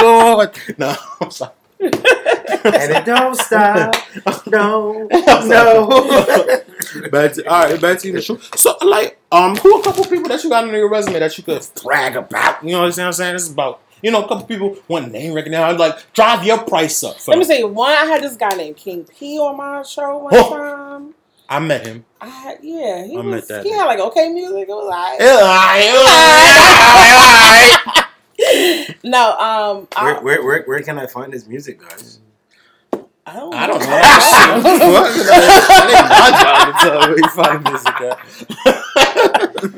God, no, I'm sorry. and it don't stop. No, I'm no. sorry. back to, all right, back to the show. So, like, um, who a couple people that you got on your resume that you could brag about? You know what I'm saying? This is about, you know, a couple people want name recognition. I'm like, drive your price up. For Let me them. say one. I had this guy named King P on my show one Oh. time. I met him. I had yeah, he I was met that he nigga. had like okay music. It was like Yeah, *laughs* no, um, Where, where, where, where can I find his music, guys? I don't, know. I don't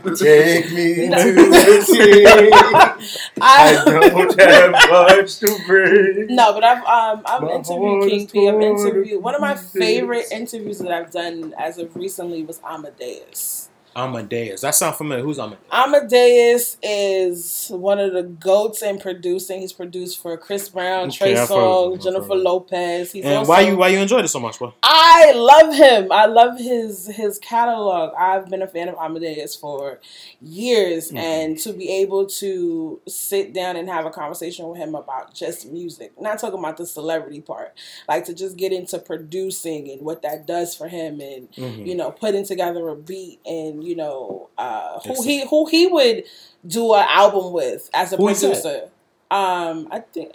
know. Take me *laughs* No. to the sea. *laughs* I I, don't have much to bring. no, but I've um I've My interviewed King P. I've interviewed one of my favorite interviews that I've done as of recently was Amadeus. Amadeus. That sounds familiar. Who's Amadeus? Amadeus is one of the goats in producing. He's produced for Chris Brown, Okay, Trey I've heard of him, Songz, Jennifer heard of him. Lopez. He's And also, why you why you enjoyed it so much, bro? I love him. I love his his catalog. I've been a fan of Amadeus for years, Mhm. and to be able to sit down and have a conversation with him about just music, not talking about the celebrity part, like to just get into producing and what that does for him, and Mhm. you know, putting together a beat, and you know, uh, who Excellent. he who he would do an album with as a Who is that? producer. Um, I think.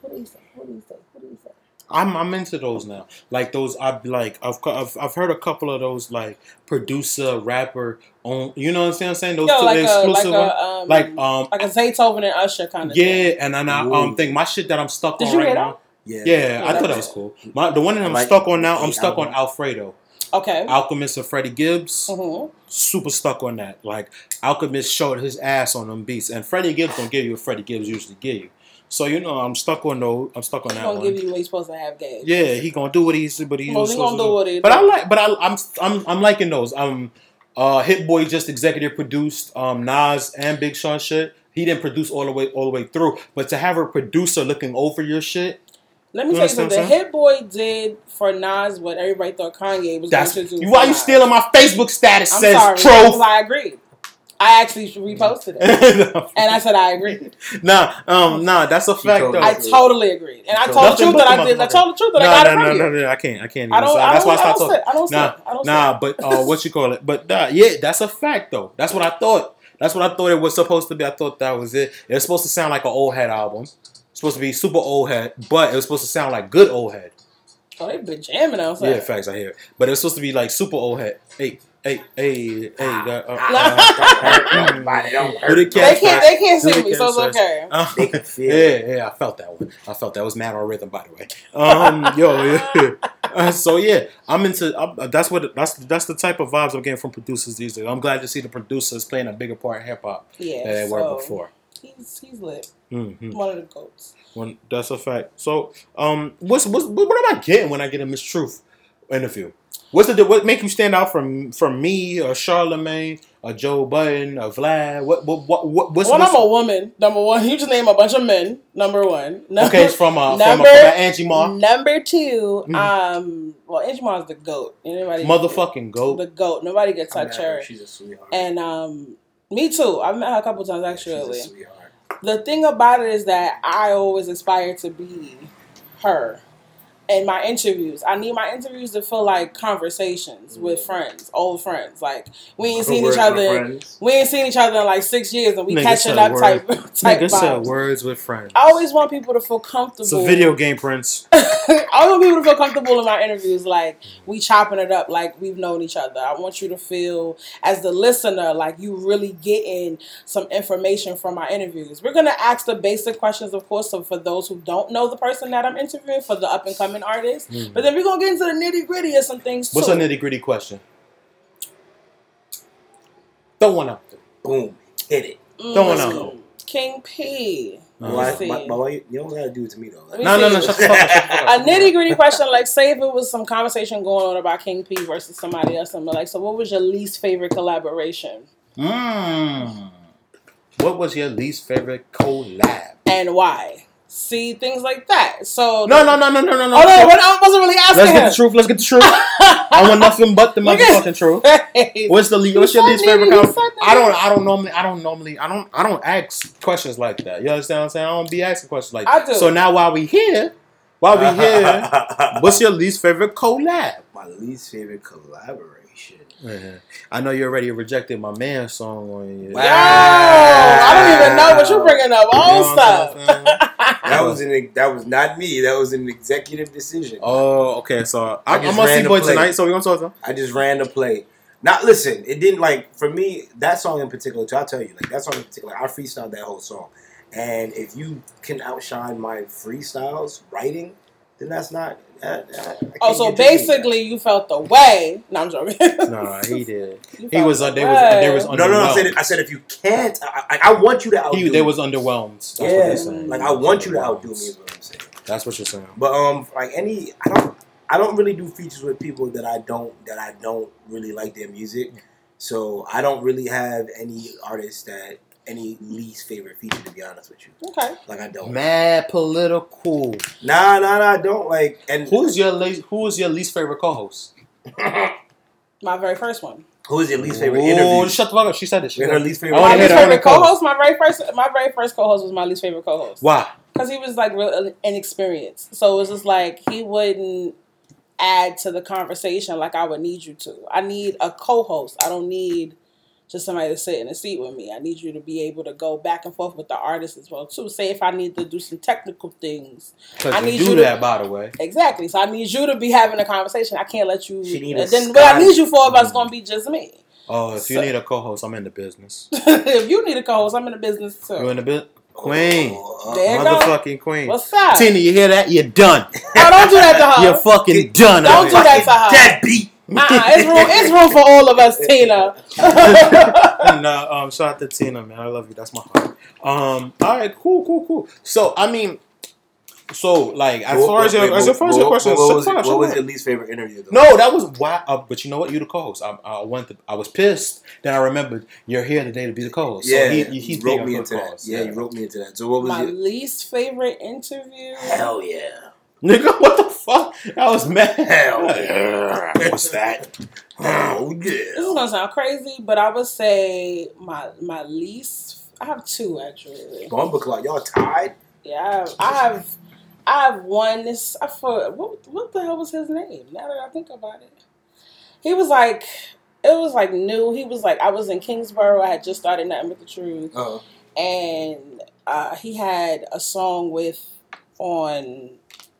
What do you say? What do you say? What do you say? I'm I'm into those now. Like those, I've like I've I've, I've heard a couple of those like producer rapper on. You know what I'm saying? Those Yo, two like a like exclusive a um, Like um like a Zaytoven and Usher kind of yeah, thing. and then I Ooh. um think my shit that I'm stuck Did on you right now. Yeah. Yeah, I thought that was cool. My the one that I I'm like stuck on now, I'm the stuck on. Alfredo. Okay. Alchemist and Freddie Gibbs. hmm Super stuck on that. Like Alchemist showed his ass on them beats, and Freddie Gibbs don't give you what Freddie Gibbs usually give you. So you know I'm stuck on those. I'm stuck on He's that gonna one. give you what he's supposed to have gauge. Yeah, he gonna do what he's but he's Well, he supposed gonna to do what he But. I like, but I, I'm I'm I'm liking those. Um, uh, Hit Boy just executive produced um Nas and Big Sean shit. He didn't produce all the way all the way through, but to have a producer looking over your shit, Let me You tell you something. what I'm Hit Boy did for Nas what everybody thought Kanye was that's going to do. why for you stealing my Facebook status. I'm says sorry. Trove. I agree. I actually reposted it, *laughs* and I said I agree. nah, um, nah, that's a She fact told though. I totally agreed, and I Nothing told the truth that I did. I told the truth that I no, got no, it no, from no, you. no, I can't, I can't. Even I don't. say- I that's don't. why I I stopped don't. talking. Sit, I don't. Nah, sit, I don't. Nah, but uh, what you call it? But nah, yeah, that's a fact though. That's what I thought. That's what I thought it was supposed to be. I thought that was it. It was supposed to sound like an old head album. It's supposed to be super old head, but it was supposed to sound like good old head. Oh, they've been jamming outside. Yeah, facts. I hear it. But it was supposed to be like super old head. Hey, hey, hey, hey. That, uh, uh, Nobody don't Who the hurt. They can't. They can't see me, so it's says- okay. uh, They can feel *laughs* yeah, yeah, I felt that one. I felt that was mad on rhythm, by the way. Um, yo, yeah. *laughs* Uh, so yeah, I'm into. I'm, that's what that's that's the type of vibes I'm getting from producers these days. I'm glad to see the producers playing a bigger part in hip hop Yeah. than they so were before. He's he's lit. Hmm One of the goats. When that's a fact. So, um, what's what's what am I getting when I get a mistruth? interview? What's the what make you stand out from from me or Charlemagne or Joe Budden or Vlad? What what what, what what's, well, what's I'm a woman. Number one, you just name a bunch of men. Number one. Number, okay? It's from uh, from, uh, number- from uh, Angie Ma, Number 2 Mhm. um, well, Angie Ma's the goat. Anybody, motherfucking goat. the goat. Nobody can I touch met her. She's a sweetheart. And um, me too. I've met her a couple times She's a actually. sweetheart. The thing about it is that I always aspire to be her in my interviews. I need my interviews to feel like conversations with mm. friends, old friends. Like we ain't seen Words each other. We ain't seen each other in like six years, and we Nigga catching up type *laughs* type Nigga said vibes. words with friends. I always want people to feel comfortable. It's a video game, Prince. *laughs* I want people to feel comfortable in my interviews, like we chopping it up, like we've known each other. I want you to feel, as the listener, like you really getting some information from my interviews. We're gonna ask the basic questions, of course, so for those who don't know the person that I'm interviewing, for the up and coming artists. Mhm. But then we're gonna get into the nitty gritty of some things too. What's a nitty gritty question? Throw one out. there. Boom. Hit it. Mm, Throw one out. King P. Uh-huh. Why, Let's see. why, why, you don't gotta do it to me though. Let me No, no, see. no. Shut the fuck up. Shut the fuck a nitty gritty question, like say if it was some conversation going on about King P versus somebody else, and be like, so what was your least favorite collaboration Mm. What was your least favorite collab? and why? See things like that. So No, no, no, no, no, no, no. Oh no, I wasn't really asking. Let's get the truth. Let's get the truth. I want nothing but the *laughs* Look motherfucking truth. What's the le- what's your least favorite? nigga, you Collab? said I don't. I don't normally. I don't normally. I don't. I don't ask questions like that. You understand what I'm saying? I don't be asking questions like I do. So now while we here, while we here, *laughs* what's your least favorite collab? my least favorite collaboration? I know you already rejected my man song on you. Yo, I don't even know what you're bringing up. You know Old what stuff. That was an that was not me. That was an executive decision. Oh, okay. So I just gonna ran see boy play. tonight. So we gonna talk to him. I just ran the play. Not listen. It didn't like for me that song in particular. I'll tell you like that song in particular. I freestyled that whole song, and if you can outshine my freestyles writing, then that's not. That, that, I Oh, so basically you felt the way. No, I'm joking. Nah, he *laughs* did. You He felt was. Uh, the there was. way. There was. No, no, no. I said, I said if you can't, I, I, I want you to outdo. He, me. they was underwhelmed. That's what yeah, they're saying. like I want you to outdo me. Is what I'm saying. That's what you're saying. But um, like any, I don't, I don't really do features with people that I don't that I don't really like their music. So I don't really have any artists that any least favorite feature. To be honest with you, Okay. like I don't. Mad political. Nah, nah, nah. I don't like. And Who's your least? Who is your least favorite co-host? *laughs* My very first one. who is your least favorite Ooh, interview? Shut the fuck up. She said it. She With said her least favorite. My least that. favorite co-host. My very first. My very first co-host was my least favorite co-host. Why? because he was like real inexperienced. So it was just like he wouldn't add to the conversation like I would need you to. I need a co-host. I don't need just somebody to sit in a seat with me. I need you to be able to go back and forth with the artist as well too. Say if I need to do some technical things, I need you do you to- that, by the way. exactly. So I need you to be having a conversation. I can't let you. She need then what I need you for if it's gonna be just me. Oh, if you need a co-host, I'm in the business. *laughs* if you need a co-host, I'm in the business too. You in the bit? Queen. There you go. Motherfucking queen. What's up? Tina, you hear that? You're done. *laughs* Oh, don't do that to her. You're fucking done. Don't do that to her. Deadbeat. Uh-uh, it's room. It's room for all of us, Tina. *laughs* nah, um, shout out to Tina, man. I love you. That's my heart. Um, all right, cool, cool, cool. So, I mean, so like as What- far as your wait, as what- far as your question, what shut was, the fuck up, what was your least favorite interview? Though? No, that was why. Uh, but you know what? You the co-host. I, I went. To, I was pissed. Then I remembered you're here today to be the co-host. Yeah, so he, he, he's wrote me into that. co-host. Yeah, you wrote me into that. So what was My your least favorite interview. hell yeah? Nigga, what the fuck? That was mad. Hell yeah. What's that? Oh yeah. This is gonna sound crazy, but I would say my my least. I have two actually. Bomba Clock, y'all tied? Yeah, I have. I have, I have one. This I for what what the hell was his name? Now that I think about it, he was like it was like new. He was like I was in Kingsborough. I had just started Nothing But the Truth, Uh, and uh, he had a song with on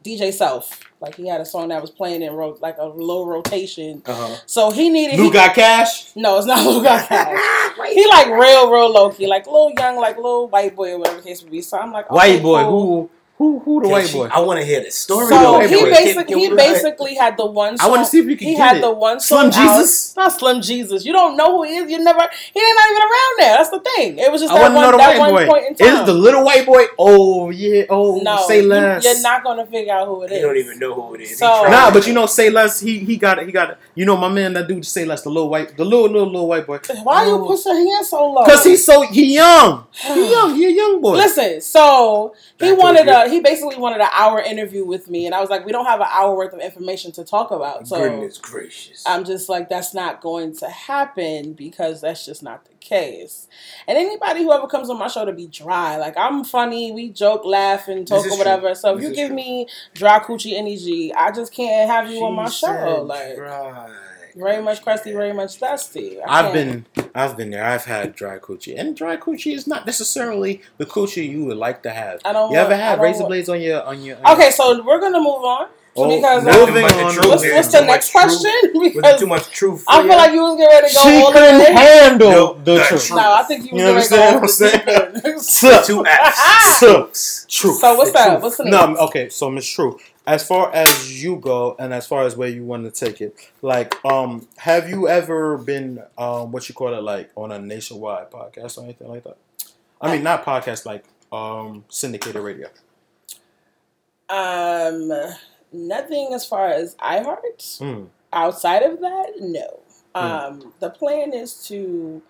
DJ Self. Like he had a song that was playing in ro- like a low rotation. uh-huh. So he needed. Lou he, got cash. no, it's not Lou got *laughs* cash. he like real, real low key, like little young, like little white boy or whatever the case would be. So I'm like, White boy. cool. Who Who who the Can white she- boy? I want to hear the story. So Hey, he boy. basically he Can- basically had the one. I wanna see if you can He get had it. the one Slim song out- Jesus? Not Slim Jesus. You don't know who he is. You never. He ain't not even around there. That's the thing. It was just I that want know one, the that white one boy. point in time. Is it the little white boy? Oh yeah. Oh no, say you, less. you're not gonna figure out who it is. They don't even know who it is. He So- tried. Nah, but you know, say less. He he got it. He got it. You know, my man, that dude, say less. The little white, the little little little white boy. Why you oh. push your hand so low? Cause he's so he young. He *sighs* young. He a young boy. Listen, so he Back to wanted the- a he basically wanted an hour interview with me, and I was like, we don't have an hour worth of information to talk about. So Goodness gracious. I'm just like, that's not going to happen because that's just not the case. And anybody who ever comes on my show to be dry, like I'm funny, we joke, laugh, and talk or whatever. true. So if This you give true. me dry coochie energy, I just can't have you on my show. Like dry. Very much crusty, very much dusty. I I've been I've been there. I've had dry coochie, and dry coochie is not necessarily the coochie you would like to have. I don't You ever want- I had razor want- blades on your on your? on Okay, so we're gonna move on Oh, because moving Nothing but the on. truth what's, what's the next much truth. question? Because too much truth? I feel you? like you was getting ready to go She all the couldn't way. handle No, the the truth. truth. No, I think you was getting ready to go understand the what I'm deep end. Sup. Two F's. Sups. Truth. So what's that? What's the No, okay. So Miss True, as far as you go, and as far as where you want to take it, like, um, have you ever been, um, what you call it, like, on a nationwide podcast or anything like that? I mean, not podcast, like, um, syndicated radio. Um, nothing as far as iHeart. Hmm. Outside of that, no. Hmm. Um, the plan is to,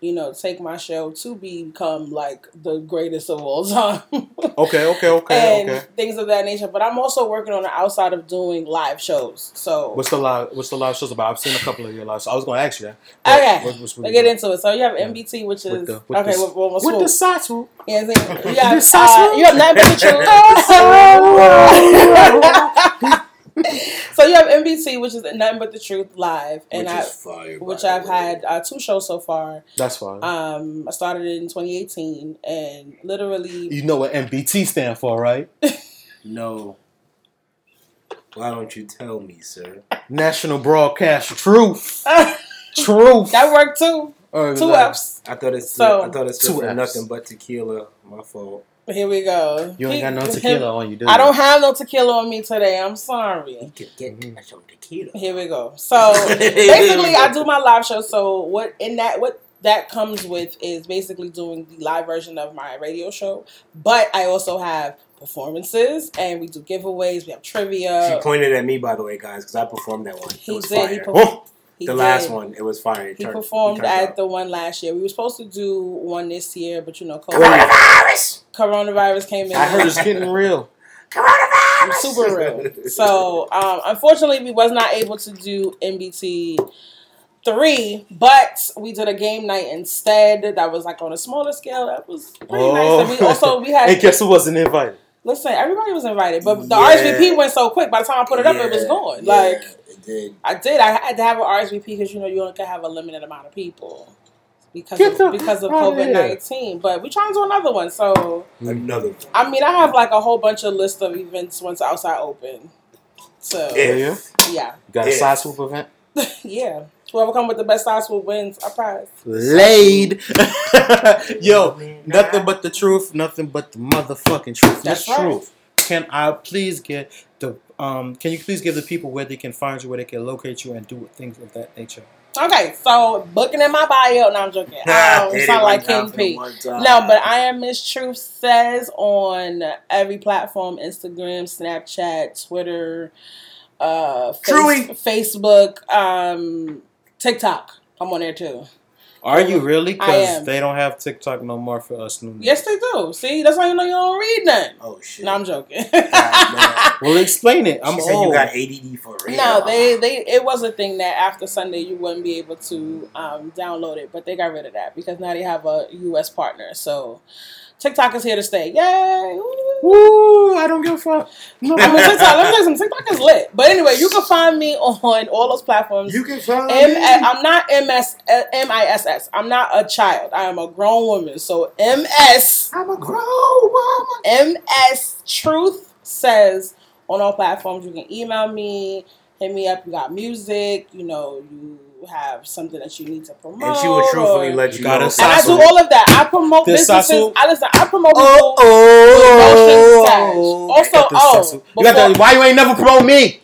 you know, take my show to become like the greatest of all *laughs* time. Okay, okay, okay, and okay. things of that nature. But I'm also working on the outside of doing live shows. So What's the live? What's the live shows about? I've seen a couple of your lives. So I was going to ask you that. Okay, what- what's- Let's get into it. So you have NBT, which is With the- with okay. the- with, with, with, the side Yeah, you know what I'm saying? You have, The uh, you have nothing but the truth. So you have NBT, which is nothing but the truth live, and Which I, is fire, which I've had uh, two shows so far. That's fine. Um, I started in 2018, and literally, you know what NBT stand for, right? *laughs* No. Why don't you tell me, sir? National Broadcast Truth. Truth. that worked too. Or Two like- F's. I thought it's So- I thought it's Two for Fs. nothing but tequila. My fault. Here we go. You ain't He- got no *laughs* tequila on you, do I don't have no tequila on me today. I'm sorry. You could get Mhm. some tequila. Here we go. So *laughs* basically, I do my live show. So what in that what that comes with is basically doing the live version of my radio show, but I also have performances and we do giveaways. We have trivia. She pointed at me, by the way, guys, because I performed that one. It He was did. He, fire. per- Oh, he the last one, it was fire. It He turned- performed turned at out. the one last year. We were supposed to do one this year, but you know, COVID, coronavirus. coronavirus came in. I heard it's getting *laughs* real. Coronavirus. super real. *laughs* So um, unfortunately, we was not able to do NBT three, but we did a game night instead. That was like on a smaller scale. That was pretty nice. And we also we had *laughs* and guess who wasn't invited? Listen. Everybody was invited, but the Yeah. RSVP went so quick. By the time I put it up, it was gone. yeah, Like it did. I did. I had to have an RSVP because you know you only can have a limited amount of people. Because Get of, because of COVID nineteen. but we trying to do another one. So Another one. I mean, I have like a whole bunch of list of events once outside open. So Yeah. Yeah. yeah, You got a *laughs* Yeah. side swoop event? yeah. Whoever come with the best size will wins a prize. Laid. *laughs* Yo, nothing but the truth, nothing but the motherfucking truth. That's That's right. truth. Can I please get the um can you please give the people where they can find you, where they can locate you and do things of that nature? Okay, so booking in my bio. No, I'm joking. *laughs* Nah, Um, hit it sound like time King P. No, but I am Miss Truth says on every platform: Instagram, Snapchat, Twitter, uh, face, Facebook, um, TikTok. I'm on there too. Are you really? Because they don't have TikTok no more for us new. Yes, they do. See, that's why you know you don't read nothing. Oh shit. No, I'm joking. man. *laughs* Well, explain it. I'm she said old. you got ADD for real. No, they they it was a thing that after Sunday you wouldn't be able to um, download it, but they got rid of that because now they have a U.S. partner. So TikTok is here to stay. Yay! Woo. I don't give a fuck. *laughs* No. I mean, TikTok. Let me tell you something. TikTok is lit. But anyway, you can find me on all those platforms. You can find M- me. I'm not MS M-I-S-S. I'm not a child. I am a grown woman. So MS I'm a grown woman. MS Truth says on all platforms. You can email me, hit me up. You got music, you know, you have something that you need to promote. And she will truthfully or- let You you gotta know. And I do all of that. I promote This businesses. Sasu. I listen. I promote Oh, people. oh, with motion stash. Got Also, oh, Sasu. you got that? Why you ain't never promote me?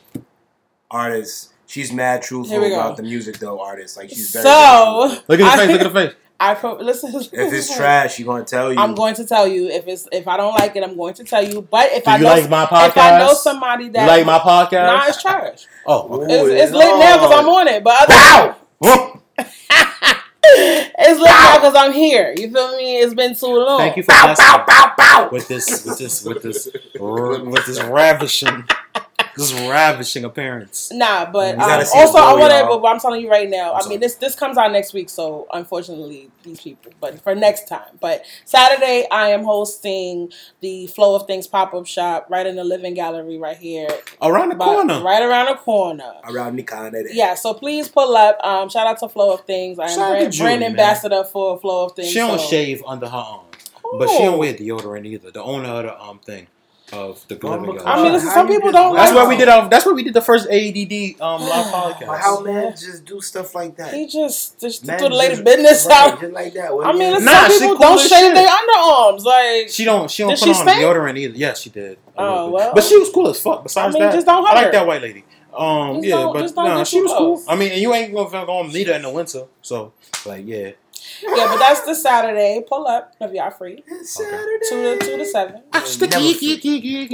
Artists. She's mad Here truthful about the music though, artists. Like she's very So Look at the I- face. Look at the face. I pro- listen. *laughs* if it's trash, you're gonna tell you. I'm going to tell you if it's if I don't like it, I'm going to tell you. But if Do I you know like my podcast, if I know somebody that You like my podcast? nah, it's trash. oh, okay. It's, Ooh, it's oh, lit now because I'm on it. But other Bow! Whoop. *laughs* it's lit now because I'm here. You feel me? It's been too long. Thank you for blessing with this, with this, with this, with this ravishing, this ravishing appearance. Nah, but um, also I glow, want to. But I'm telling you right now. I sorry. mean, this this comes out next week, so unfortunately, these people. But for next time. But Saturday, I am hosting the Flow of Things pop up shop right in the Living Gallery right here, Around the But corner. right around the corner. around the corner. Yeah, so please pull up. Um, shout out to Flow of Things. I am Shout brand, Julie, brand ambassador for Flow of Things. She don't so- shave under her arm, but she don't Cool. wear deodorant either. The owner of the um thing of the Oh, Living I mean, listen, some you people don't. That's like where we did our. That's where we did the first ADD um live podcast. But how men just do stuff like that? He just just Men do the latest business right, out. just like that. What I mean, listen, Nah, some she people cool don't as shave shit. their underarms. Like, She don't. She don't put she on stink? deodorant either. Yes, she did. Oh, little bit. well. But she was cool as fuck. Besides I mean, that, just don't I like hurt. that white lady. Um, Just yeah, but no, nah, she too was cool. I mean, and you ain't gonna, gonna meet her in the winter, so like, yeah. Yeah, but that's the Saturday. Pull up if y'all free. *laughs* Okay. Saturday. Two to two to seven. Never free.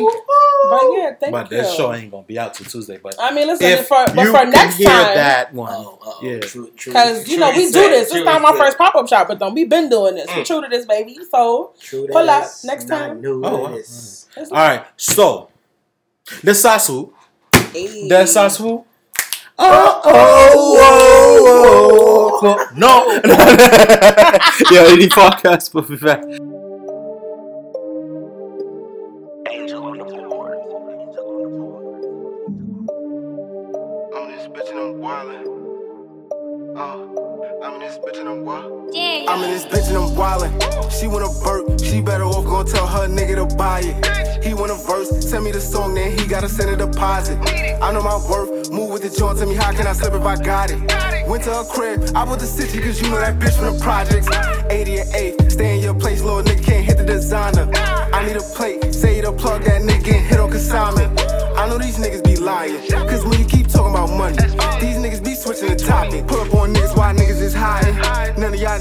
But yeah, thank But you. that show ain't gonna be out till Tuesday. But I mean, listen, if for, but you for can next hear time, that one, Oh, uh-oh. Yeah. True, true. because you know we do this. This true not my said. first pop up shop with them. We've been doing this. We Mm. true to this, baby. So True Pull up next time. Oh, wow. this. it's all right. So the Sasu, Hey. the Sasu. Oh, oh, oh, oh, no. *laughs* yeah, any podcast will be back. Angel on the board. I'm in this I'm wildin'. Uh, I'm in this bitch and I'm wild. Yeah, I'm in this bitch and I'm wildin'. She wanna burp, she better off gon' tell her nigga to buy it. He want a verse, send me the song, then he gotta send a deposit. I know my worth, move with the joint, tell me how can I slip if I got it. Went to her crib, I put the city cause you know that bitch from the projects. 80 and 8, stay in your place, little nigga can't hit the designer. I need a plate, say you to plug that nigga getting hit on consignment. I know these niggas be lying, cause when you keep talking about money, these niggas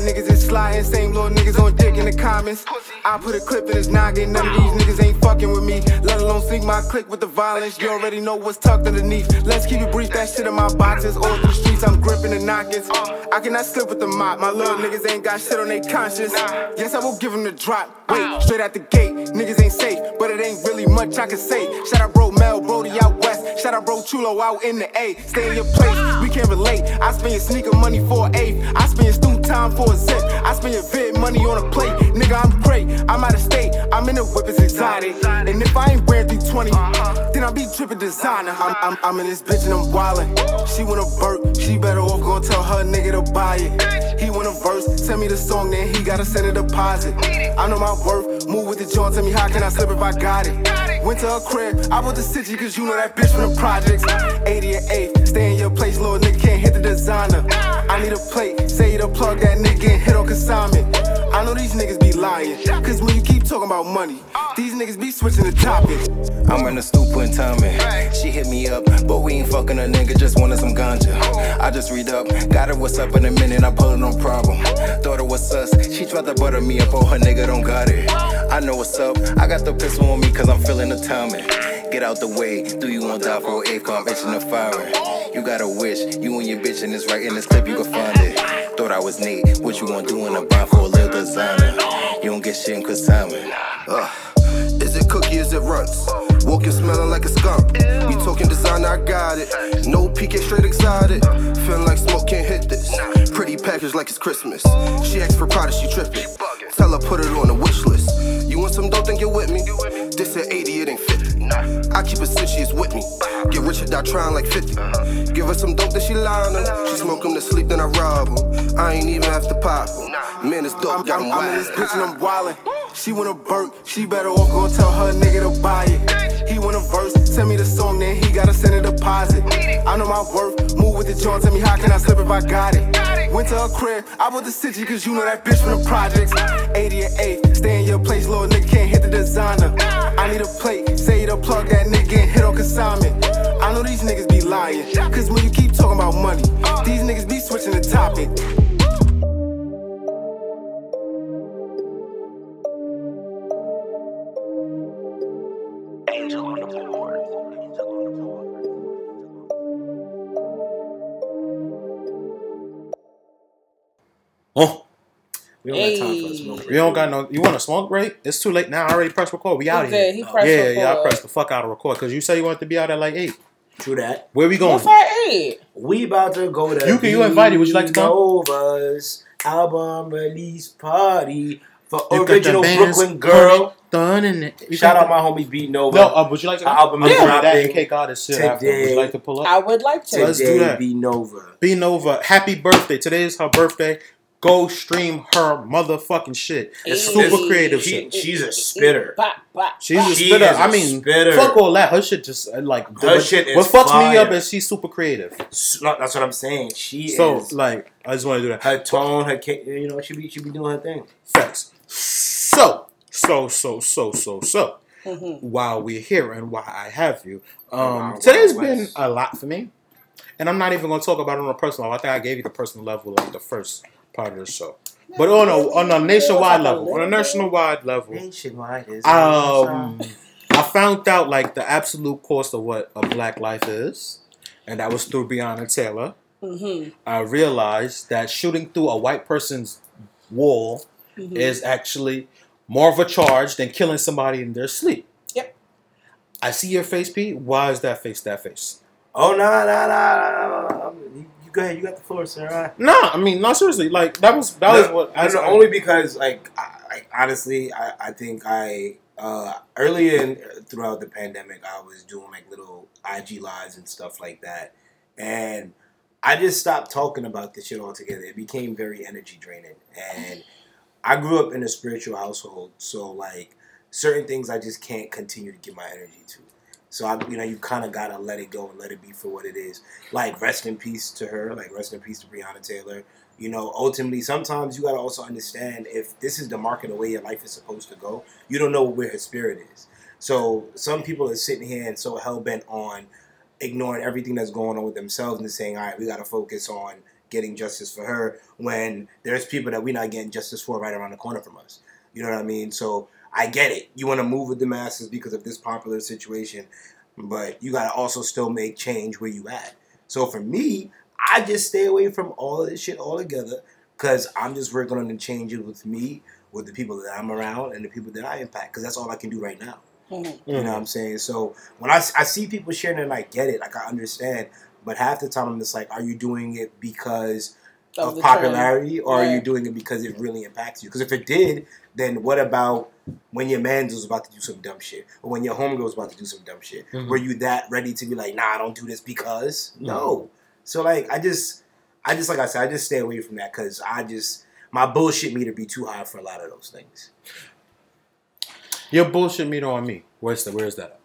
niggas is sliding, same little niggas on dick in the comments. I put a clip in his noggin, none of these niggas ain't fucking with me. Let alone sink my click with the violence. You already know what's tucked underneath. Let's keep it brief, that shit in my boxes. All through the streets, I'm gripping the knockers. I cannot slip with the mop. My little niggas ain't got shit on their conscience. Yes, I will give them the drop. Wait, straight out the gate. Niggas ain't safe, but it ain't really much I can say. Shout out bro Mel, Brody out west. Shout out bro Chulo out in the A. Stay in your place, we can't relate. I spend your sneaker money for an eighth. I spend your student time for a zip. I spend your vid money on a plate. Nigga, I'm great. I'm out of state. I'm in the whip, it's exotic. And if I ain't wearing 320, then I be tripping designer. I'm, I'm, I'm in this bitch and I'm wildin'. She want a burp, she better off gon' tell her nigga to buy it. He want a verse, tell me the song, then he gotta send a deposit. I know my worth, move with the joint, tell me how can I slip if I got it. Went to her crib, I put the city cause you know that bitch from the projects. 80 and 8, stay in your place, little nigga can't hit the designer. I need a plate, say to plug that nigga hit on consignment. I know these niggas be lying, cause when you keep talking about money, these niggas be switching the topic. I'm in the stoop putting time in. She hit me up, but we ain't fucking a nigga, just wanted some ganja. I just read up, got her what's up in a minute, I pull it no problem. Thought it was sus, she tried to butter me up, oh her nigga don't got it. I know what's up, I got the pistol on me cause I'm feeling the timing. Get out the way, do you want die for a I'm itching the fire. You got a wish, you and your bitch and it's right in this clip, you can find it. Thought I was Nate, what you gonna do in a bind for a little designer? You don't get shit in consignment. Uh, is it cookie, is it runs? Walking smelling like a skunk. We talking designer, I got it. No PK, straight excited. Feeling like smoke can't hit this. Pretty package like it's Christmas. She asked for Prada, she tripping. Tell her put it on the wish list. You want some dope, then get with me. This at 80, it ain't 50. I keep it since she is with me. Get rich or die trying like 50. Give her some dope, that she lie on She smoke 'em to sleep, then I rob 'em. I ain't even have to pop 'em. Man, it's dope, I'm, got I'm, 'em I'm in this wild. bitch and I'm wildin'. She wanna burp, she better off gon' tell her nigga to buy it. He wanna verse, send me the song, then he gotta send a deposit. I know my worth, move with the joint, tell me how can I slip if I got it. Went to a crib, I bought the city cause you know that bitch from the projects. 88, stay in your place, little nigga can't hit the designer. I need a plate, say you to plug that nigga and hit on consignment. I know these niggas be lying, cause when you keep talking about money, these niggas be switching the topic. Oh, We don't got time for a smoke break. you don't got no. You want a smoke break? It's too late now. I already pressed record. We out He here. He pressed yeah, record. yeah. I pressed the fuck out of record because you said you wanted to be out at like eight. True that. Where we going? What's that eight? We about to go to You can- you invited. Would you like to come? Nova's album release party for You original Brooklyn girl. Done in it. You Shout got out my homie Beat Nova. No, uh, would you like to? Her album I'm is doing that dropping and cake out of shit after. Would you like to pull up? I would like to. Let's do Today, that. Beat Nova. Be Nova, happy birthday. Today is her birthday. Go stream her motherfucking shit. It's super creative She- shit. she's a spitter. Bop, bop, She's a She spitter. is a I mean, spitter. fuck all that. Her shit just uh, like Her what, shit is what fucks me up is she's super creative. No, That's what I'm saying. She So is like, I just want to do that. her tone, her you know, she be she be doing her thing. Facts. So, so, so, so, so, so. Mhm. While we're here and why I have you, um, Wow, today's wow, been Wes. a lot for me, and I'm not even going to talk about it on a personal level. I think I gave you the personal level like the first part of the show, but on a on a nationwide level, on a nationwide level, Nationwide is um, I found out like the absolute cost of what a black life is, and that was through Breonna Taylor. Mhm. I realized that shooting through a white person's wall Mhm. is actually more of a charge than killing somebody in their sleep. Yep. I see your face, Pete. Why is that face that face? Oh no no no no! You, you go ahead. You got the floor, sir. All right. Nah, I mean, no, seriously. Like that was that was No, what I don't only because like I, I honestly I, I think I uh early in throughout the pandemic I was doing like little IG lives and stuff like that and I just stopped talking about this shit altogether. It became very energy draining and I grew up in a spiritual household so like certain things I just can't continue to give my energy to. So I, you know, you kind of gotta let it go and let it be for what it is. Like rest in peace to her. Like rest in peace to Breonna Taylor you know, ultimately, sometimes you got to also understand if this is the mark of the way your life is supposed to go, you don't know where her spirit is. So some people are sitting here and so hell bent on ignoring everything that's going on with themselves and saying, all right, we got to focus on getting justice for her when there's people that we're not getting justice for right around the corner from us. You know what I mean? So I get it. You want to move with the masses because of this popular situation, but you got to also still make change where you at. So for me, I just stay away from all of this shit altogether because I'm just working on the changes with me, with the people that I'm around, and the people that I impact because that's all I can do right now. Mhm. You know what I'm saying? So when I, I see people sharing it, and I get it, like I understand, but half the time I'm just like, are you doing it because Of of the trend. popularity or are you Right. doing it because it really impacts you? Because if it did, then what about when your man was about to do some dumb shit or when your homegirl was about to do some dumb shit? Mhm. Were you that ready to be like, nah, I don't do this because? No. So like, I just, I just like I said, I just stay away from that because I just my bullshit meter be too high for a lot of those things. Your bullshit meter on me. Where's the where's that?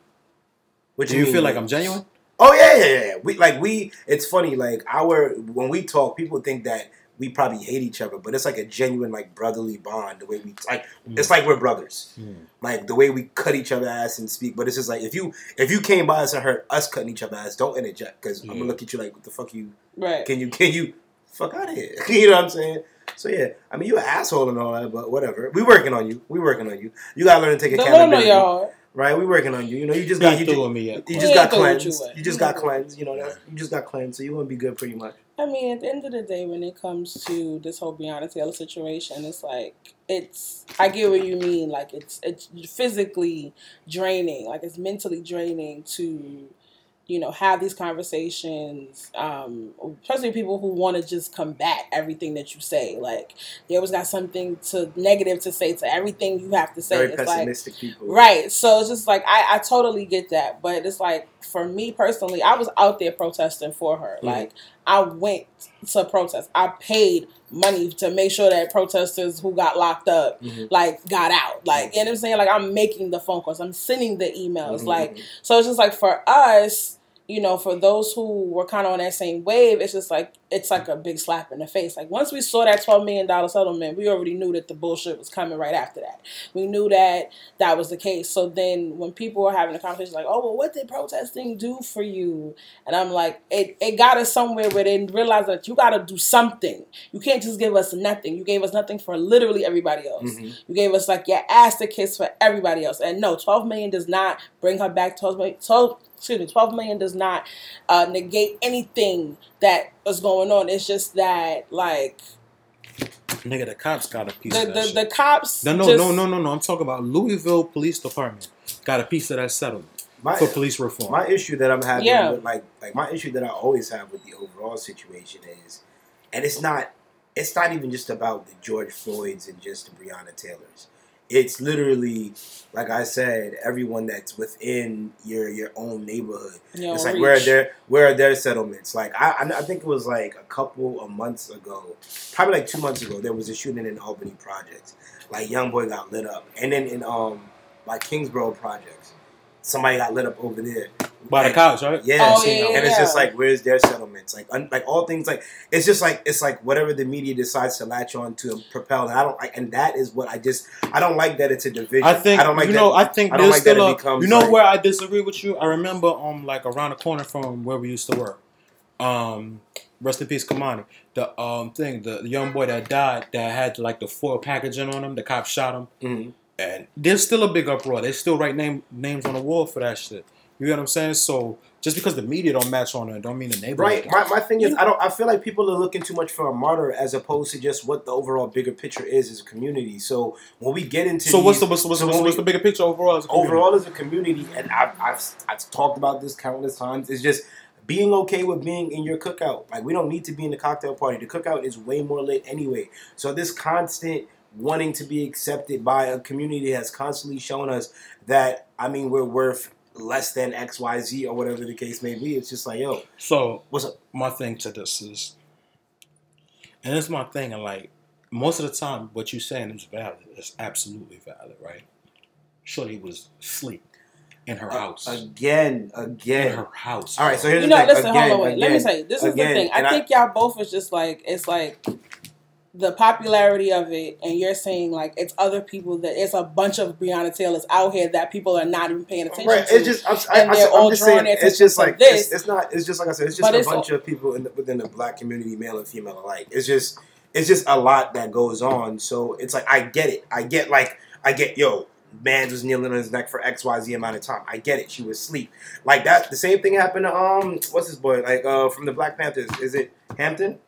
What Do you mean? feel like I'm genuine? Oh yeah, yeah, yeah. We like we. It's funny. Like our when we talk, people think that we probably hate each other, but it's like a genuine like brotherly bond. The way we like, it's like we're brothers. Mm. Like the way we cut each other ass and speak. But it's just like if you if you came by us and heard us cutting each other ass, don't interject because I'm gonna look at you like, what the fuck you? Right. Can you can you fuck out of here? *laughs* you know what I'm saying? So yeah, I mean you an asshole and all that, but whatever. We working on you. We working on you. You gotta learn to take Don't let 'em know y'all. Right? We working on you. You know, you just got ain't you through just, with me yet. you We just got through with you cleansed. You just We got ain't through with cleansed. You know, you just got cleansed, so you want to be good pretty much. I mean, at the end of the day, when it comes to this whole Breonna Taylor situation, it's like it's. I get what you mean. Like it's it's physically draining. Like it's mentally draining to, you know, have these conversations. Um, especially people who want to just combat everything that you say. Like they always got something to negative to say to everything you have to say. Very it's like pessimistic people. Right. So it's just like I, I totally get that, but it's like for me personally, I was out there protesting for her. Mhm. Like I went to protest. I paid money to make sure that protesters who got locked up Mhm. like got out. Like you know what I'm saying? Like I'm making the phone calls. I'm sending the emails. Mhm. Like so it's just like for us, you know, for those who were kind of on that same wave, it's just like it's like a big slap in the face. Like once we saw that twelve million dollar settlement, we already knew that the bullshit was coming right after that. We knew that that was the case. So then when people were having a conversation like, "Oh, well, what did protesting do for you?" and I'm like, it it got us somewhere where they realized that you got to do something. You can't just give us nothing. You gave us nothing for literally everybody else. Mhm. You gave us like your ass to kiss for everybody else. And no, 12 million does not bring her back. 12 million, 12, excuse me, 12 million does not uh, negate anything that is going on. It's just that like Nigga, the cops got a piece the of that the, shit. the cops. no, no, just, no, no, no, no. I'm talking about Louisville Police Department got a piece of that settlement My, for police reform. my issue that I'm having Yeah. with like like my issue that I always have with the overall situation is, and it's not it's not even just about the George Floyds and just the Breonna Taylors. It's literally like I said, everyone that's within your your own neighborhood. It's like reach. where are their where are their settlements? Like I I I think it was like a couple of months ago, probably like two months ago, there was a shooting in Albany Projects. Like young boy got lit up, and then in um like Kingsborough Projects, somebody got lit up over there. By the cops, right? Yeah, Oh, yeah, and it's just like where's their settlements? Like un, like all things like it's just like it's like whatever the media decides to latch on to and propel. And I don't like, and that is what I just I don't like that it's a division. I think I don't like you that. know. I think I don't there's like that still it a. becomes You know like- where I disagree with you. I remember um like around the corner from where we used to work. Um, rest in peace, Kamani. The um thing, the, the young boy that died that had like the foil packaging on him. The cops shot him, Mhm. and there's still a big uproar. They still write name names on the wall for that shit. You get what I'm saying? So just because the media don't match on it, don't mean the neighborhood. Right. My, my thing is, I don't. I feel like people are looking too much for a martyr as opposed to just what the overall bigger picture is as a community. So when we get into So what's the these- what's, the- what's, so the- what's we- the bigger picture overall? As a community? overall as a community, and I've, I've I've talked about this countless times. It's just being okay with being in your cookout. Like we don't need to be in the cocktail party. The cookout is way more lit anyway. So this constant wanting to be accepted by a community has constantly shown us that I mean we're worth less than X Y Z or whatever the case may be. It's just like yo, So what's up? my thing to this is, and it's my thing, and like most of the time, what you're saying is valid. It's absolutely valid, right? Shorty was asleep in her house. Again, in again. her house. All right, so here's You the know, thing. listen, again, hold on, wait. Let me again, say, this is again, the thing. I and think y'all both is just like it's like the popularity of it, and you're saying like it's other people that it's a bunch of Breonna Taylors out here that people are not even paying attention Right, to. it's just I'm, and I, they're I'm all just saying it's just like this. it's, it's not it's just like I said it's just But a it's bunch all- of people in the, within the black community, male and female alike. It's just it's just a lot that goes on. So it's like I get it. I get like I get yo. Man was kneeling on his neck for X Y Z amount of time. I get it. She was asleep. Like that. The same thing happened to um. What's his boy? Like uh from the Black Panthers. Is it Hampton?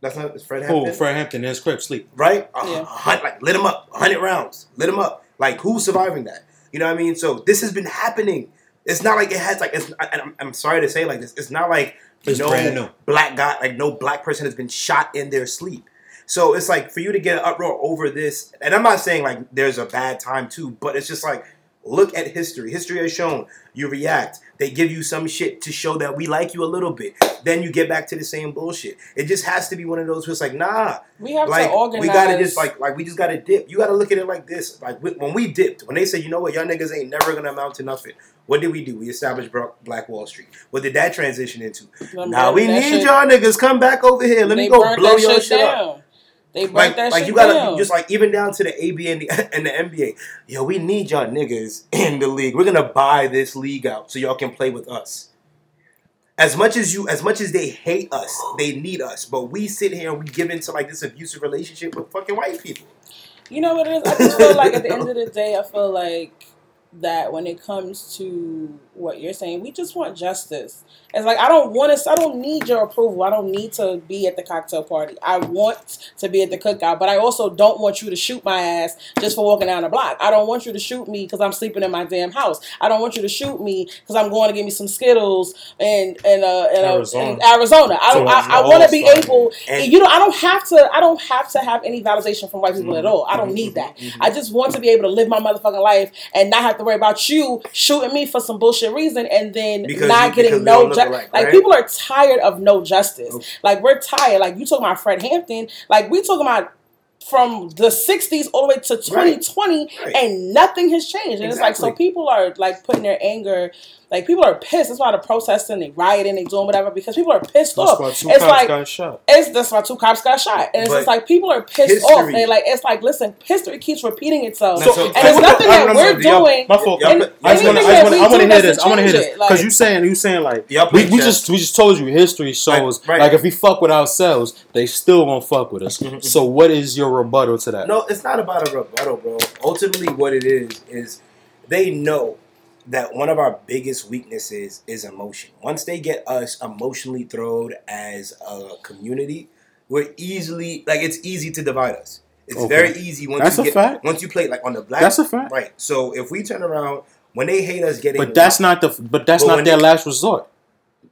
That's not it's Fred oh, Hampton Oh, Fred Hampton in his crib sleep. right? A Yeah. hun- like lit him up, hundred rounds, lit him up. Like who's surviving that? You know what I mean? So this has been happening. It's not like it has like it's. And I'm, I'm sorry to say like this. It's not like It's no brand new. black guy like no black person has been shot in their sleep. So it's like for you to get an uproar over this, and I'm not saying like there's a bad time too, but it's just like look at history. History has shown you react. They give you some shit to show that we like you a little bit. Then you get back to the same bullshit. It just has to be one of those where it's like, nah, we have like to organize. we gotta just like like we just gotta dip. You gotta look at it like this. Like when we dipped, when they say, you know what, y'all niggas ain't never gonna amount to nothing. What did we do? We established Black Wall Street. What did that transition into? Now burn we need shit- y'all niggas come back over here. Let they me go blow your shit shit up. They Like, that like shit you gotta down. just like even down to the ABA and the, *laughs* and the NBA. Yo, we need y'all niggas in the league. We're gonna buy this league out so y'all can play with us. As much as you, as much as they hate us, they need us. But we sit here and we give into like this abusive relationship with fucking white people. You know what it is? I just feel like at the end of the *laughs* day, I feel like that when it comes to what you're saying, we just want justice. It's like I don't want to. I don't need your approval. I don't need to be at the cocktail party. I want to be at the cookout, but I also don't want you to shoot my ass just for walking down the block. I don't want you to shoot me because I'm sleeping in my damn house. I don't want you to shoot me because I'm going to get me some Skittles and and uh, in, uh, Arizona. in Arizona. I don't. So I, I want to be able. And- you know, I don't have to. I don't have to have any validation from white people at all. I Mm-hmm. don't need that. I just want to be able to live my motherfucking life and not have to worry about you shooting me for some bullshit your reason and then Because not you- getting no justice. like right? people are tired of no justice. Okay. Like we're tired. Like you talking about Fred Hampton. Like we talking about from the 60s all the way to 2020 Right. and nothing has changed and it's like so people are like putting their anger like people are pissed that's why they're protesting they rioting they doing whatever because people are pissed That's off why two it's cops like got shot. it's that's why two cops got shot, and it's But just like people are pissed history- off, and like it's like listen, history keeps repeating itself, So- and it's nothing that I'm we're sorry, y'all- doing. My fault. And I just want to. anything I that just we want to do hear this. I want to hear this because you saying you saying like Y'all we, we just we just told you history shows Right, right. like if we fuck with ourselves, they still won't fuck with us. Mhm. So what is your rebuttal to that? No, it's not about a rebuttal, bro. Ultimately, what it is is they know that one of our biggest weaknesses is emotion. Once they get us emotionally thrown as a community, we're easily like it's easy to divide us. It's Okay. very easy once That's you a get fact. once you play like on the black. That's a fact. right. So if we turn around when they hate us getting, But that's not the. But that's But not their they- last resort.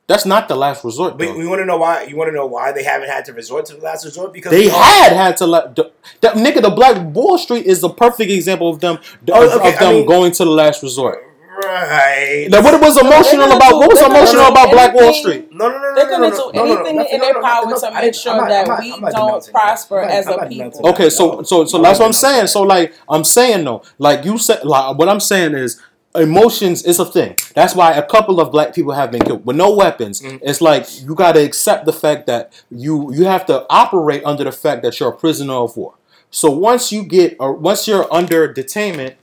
That's not the last resort. But Though. we want to know why. You want to know why they haven't had to resort to the last resort because They we all- had had to let the, that nigga. The Black Wall Street is the perfect example of them Oh, of, okay, of them I mean- going to the last resort. right. Now, what was emotional gonna about? do- What was they're gonna emotional do about Black Wall anything- Street? No, no, no, no, They're no, gonna no, do no, no, no, anything nothing- in no, their no, power no, to I make didn't- sure I'm not- that I'm not- we I'm not don't denouncing that. prosper I'm not- as a I'm not people. denouncing that. Okay, so No. so so I'm that's not what I'm saying. denouncing So like I'm saying though, like you said, like what I'm saying is emotions is a thing. That's why a couple of black people have been killed with no weapons. Mhm. It's like you got to accept the fact that you you have to operate under the fact that you're a prisoner of war. So once you get or once you're under detainment,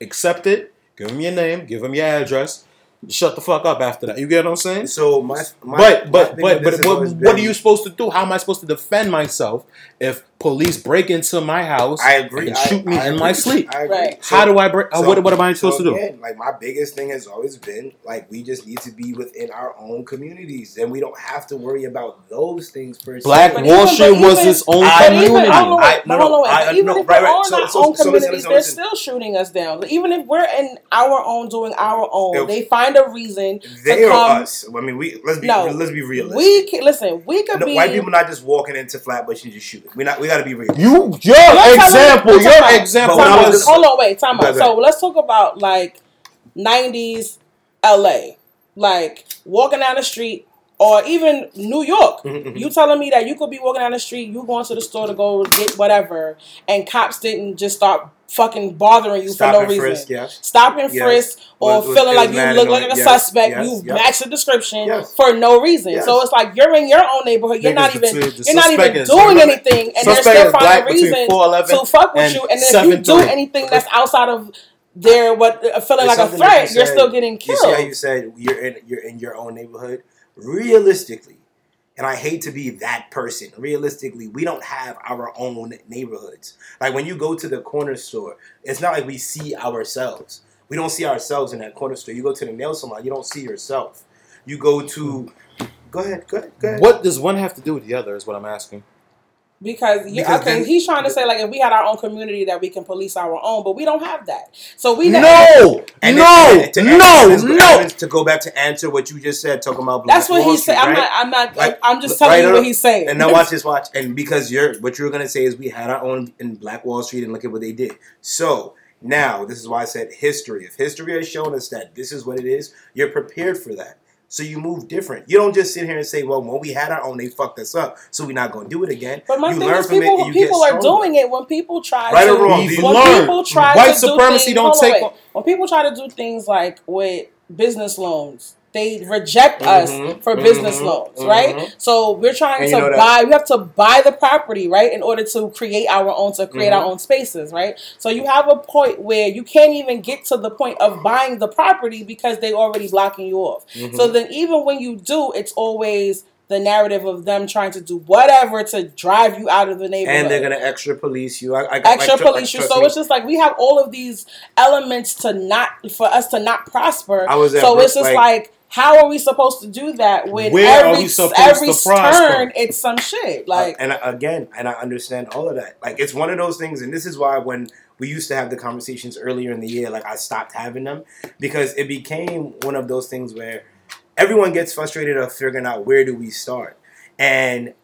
accept it. Give them your name. Give them your address. Shut the fuck up after that. You get what I'm saying? So my, my but but but but what, what are you supposed to do? How am I supposed to defend myself if police break into my house I agree. and I- shoot me I in my sleep? I agree. Right. So- How do I break? uh, so- what what am I so supposed to do? Like my biggest thing has always been like we just need to be within our own communities, and we don't have to worry about those things per. Black But Wall Street but was even- its own I- community. even, hold I- wait, no, but hold on, no. I- even no, if right, we're right. So- our own communities, they're still shooting us down. Even if we're in our own doing our own, If- they find a reason they to or come. us. I mean, we let's be No, let's be realistic. We can, listen. We could No, be white people not just walking into Flatbush and just shooting. We not. We got to be real. You your telling me- example, you're talking your about- example But was was- Hold on, wait, time out. So let's talk about like '90s LA, like walking down the street, or even New York. Mhm, mhm. You telling me that you could be walking down the street, you going to the store to go get whatever, and cops didn't just start fucking bothering you Stop for no reason. frisk, yeah. Stop and Yes. frisk, or Was- was- feeling like you look like a Yes, suspect, yes, you match the description for no reason. So it's like you're in your own neighborhood, you're not even you're not even doing anything, and they're still finding reason to fuck with you, and if you do anything that's outside of their what uh, feeling like a threat, you you're still getting killed. You see how you said you're in you're in your own neighborhood. Realistically, and I hate to be that person. Realistically, we don't have our own neighborhoods. Like when you go to the corner store, it's not like we see ourselves. We don't see ourselves in that corner store. You go to the nail salon, you don't see yourself. You go to go ahead, go ahead, go ahead. what does one have to do with the other? Is what I'm asking. Because, you, Because okay, then- he's trying to say like if we had our own community that we can police our own, but we don't have that. So we No, And no, then- and to- no, and to- no. and To go back to answer what you just said, talking about That's what Wall he's saying. Street, I'm not. I'm not. Like, I'm just right, telling you what he's saying. And now watch this, watch. And because you're what you're gonna say is we had our own in Black Wall Street and look at what they did. So now this is why I said history. If history has shown us that this is what it is, you're prepared for that. So you move different. You don't just sit here and say, "Well, when we had our own, they fucked us up, so we're not gonna do it again." But my you thing learn is, from it people and people are doing it when people try Right to. or wrong, We've when learned. people try White to do supremacy things, don't hold on, take wait. when people try to do things like with business loans they reject us Mhm, for business mhm, loans mhm. right? So we're trying to that- buy we have to buy the property right in order to create our own to create our own spaces right? So you have a point where you can't even get to the point of buying the property because they already blocking you off. So then even when you do it's always the narrative of them trying to do whatever to drive you out of the neighborhood. And they're gonna extra police you. I, I extra like, police you. So me, it's just like we have all of these elements to not for us to not prosper. I was so it's just like- like, how are we supposed to do that when Where every every turn it's some shit uh, like and I, again, and I understand all of that. Like it's one of those things, and this is why when we used to have the conversations earlier in the year, like I stopped having them because it became one of those things where everyone gets frustrated of figuring out where do we start, and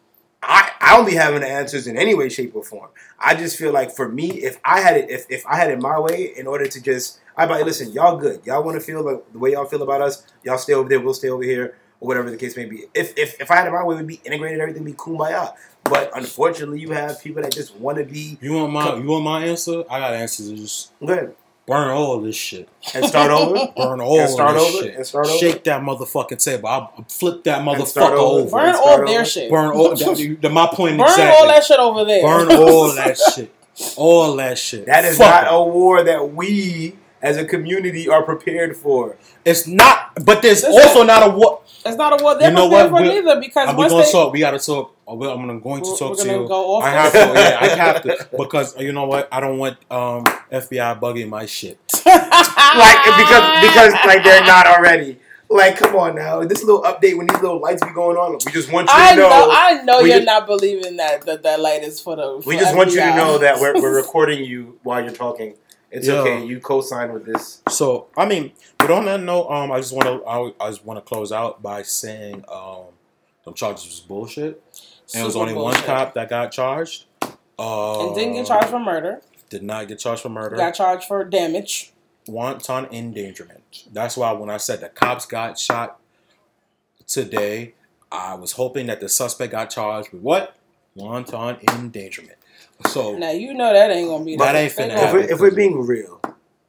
I, I don't be having the answers in any way, shape, or form. I just feel like for me, if I had it, if, if I had it my way, in order to just, I'd like, listen, y'all good. Y'all want to feel like the way y'all feel about us. Y'all stay over there. We'll stay over here, or whatever the case may be. If if, if I had it my way, we'd be integrated. Everything be kumbaya. But unfortunately, you have people that just want to be. You want my you want my answer? I got answers. Just Go ahead burn all this shit. and start over. *laughs* Burn all And start this over? shit. And start over? Shake that motherfucking table. I'll I'll flip that motherfucker over? over. Burn Start all over. their shit. Burn all that, *laughs* the, my point Burn exactly. all that shit over there. Burn *laughs* all that shit. All that shit. That is Fuck not 'em. a war that we as a community are prepared for. It's not. But there's Listen. also not a war. It's not a war they're You know prepared what? for We're- neither because uh, I'm once gonna they talk. We gotta talk. I'm gonna going We're- talk we're to you. go off I have to. Yeah, I have to *laughs* because you know what? I don't want um, FBI bugging my shit. *laughs* Like because because like they're not already. Like, come on now. This little update when these little lights be going on, we just want you to I know. know, I know you're just- not believing that that that light is for the. we for just want you to know that we're, we're *laughs* recording you while you're talking. It's Yo. okay. You co-sign with this. So I mean, but on that note, um, I just want to I, I just want to close out by saying um, them charges was bullshit. And it was Super only one cop that got charged. Uh, and didn't get charged for murder. Did not get charged for murder. Got charged for damage. wanton endangerment. That's why when I said the cops got shot today, I was hoping that the suspect got charged with what? Wanton endangerment. So Now you know that ain't gonna be. That the- ain't they finna If gonna- happen. we're, if we're being real,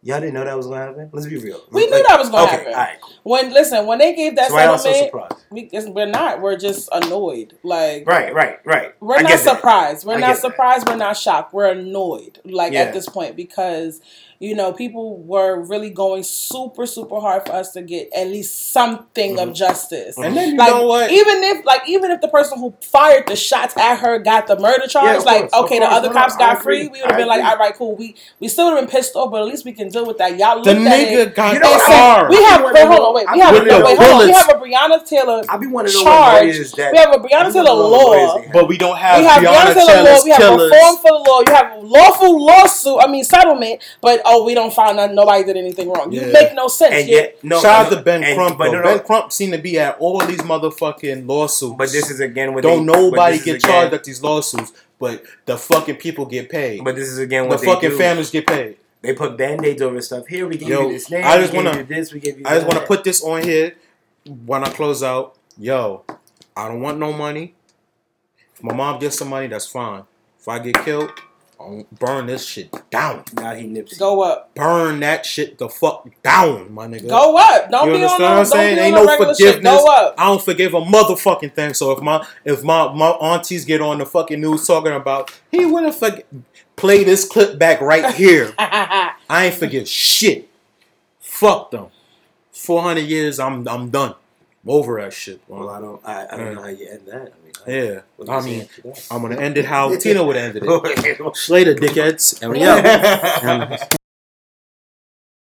y'all didn't know that was gonna happen. Let's be real. We knew Like- that was gonna okay, happen. All right, cool. When listen, when they gave that So why so settlement, surprised? We, we're not. We're just annoyed. Like Right, right, right. We're I not get that. surprised. We're I not get that. surprised. We're not shocked. We're annoyed. Like Yeah. at this point because you know people were really going super super hard for us to get at least something of mm-hmm. justice. Mm-hmm. and then you Like know what? even if like even if the person who fired the shots at her got the murder charge, Yeah, like course, okay, the other No, no, cops I got free, we would have I been like, all right, cool. We we still would have been pissed off, but at least we can deal with that. Y'all the looked at it. nigga got You know, and I- said, charged. we have wanna wait, hold on, wait. I We have wanna wait, know hold on. We have a Breonna Taylor I be want to know charge. that. We have a I Breonna Taylor know what lawyers law. but we don't have, We have Breonna Breonna Taylor law. We have killers. reform for the law. You have lawful lawsuit. I mean settlement. But oh, we don't find that nobody did anything wrong. You Yeah. make no sense. And yet, no. Shout out no, to Ben and- Crump. But, though. no, no, Ben Crump seemed to be at all these motherfucking lawsuits. but this is again what don't they, nobody this is get again- charged at these lawsuits, but the fucking people get paid. But this is again the what they fucking do. families get paid. They put band-aids over stuff. Here we give Yo, you this name. I just we wanna- you this. We give you. I just want to put this on here when I close out. Yo, I don't want no money. If my mom gets some money, that's fine. If I get killed, I'll Oh, burn this shit down. Now he nips. Go up. Burn that shit the fuck down, my nigga. Go up. Don't you be on understand no, what I'm don't saying? be Ain't on no no regular shit. Go up. I don't forgive a motherfucking thing. So if my if my my aunties get on the fucking news talking about he wouldn't forget, play this clip back right here. *laughs* I ain't forgive shit. Fuck them. Four hundred years, I'm I'm done. I'm over that shit. Well, Bro. I don't. I, I don't know how you end that. Yeah, I mean? I'm gonna end it how *laughs* Tina would end it. Okay. *laughs* Later, dickheads, and we out.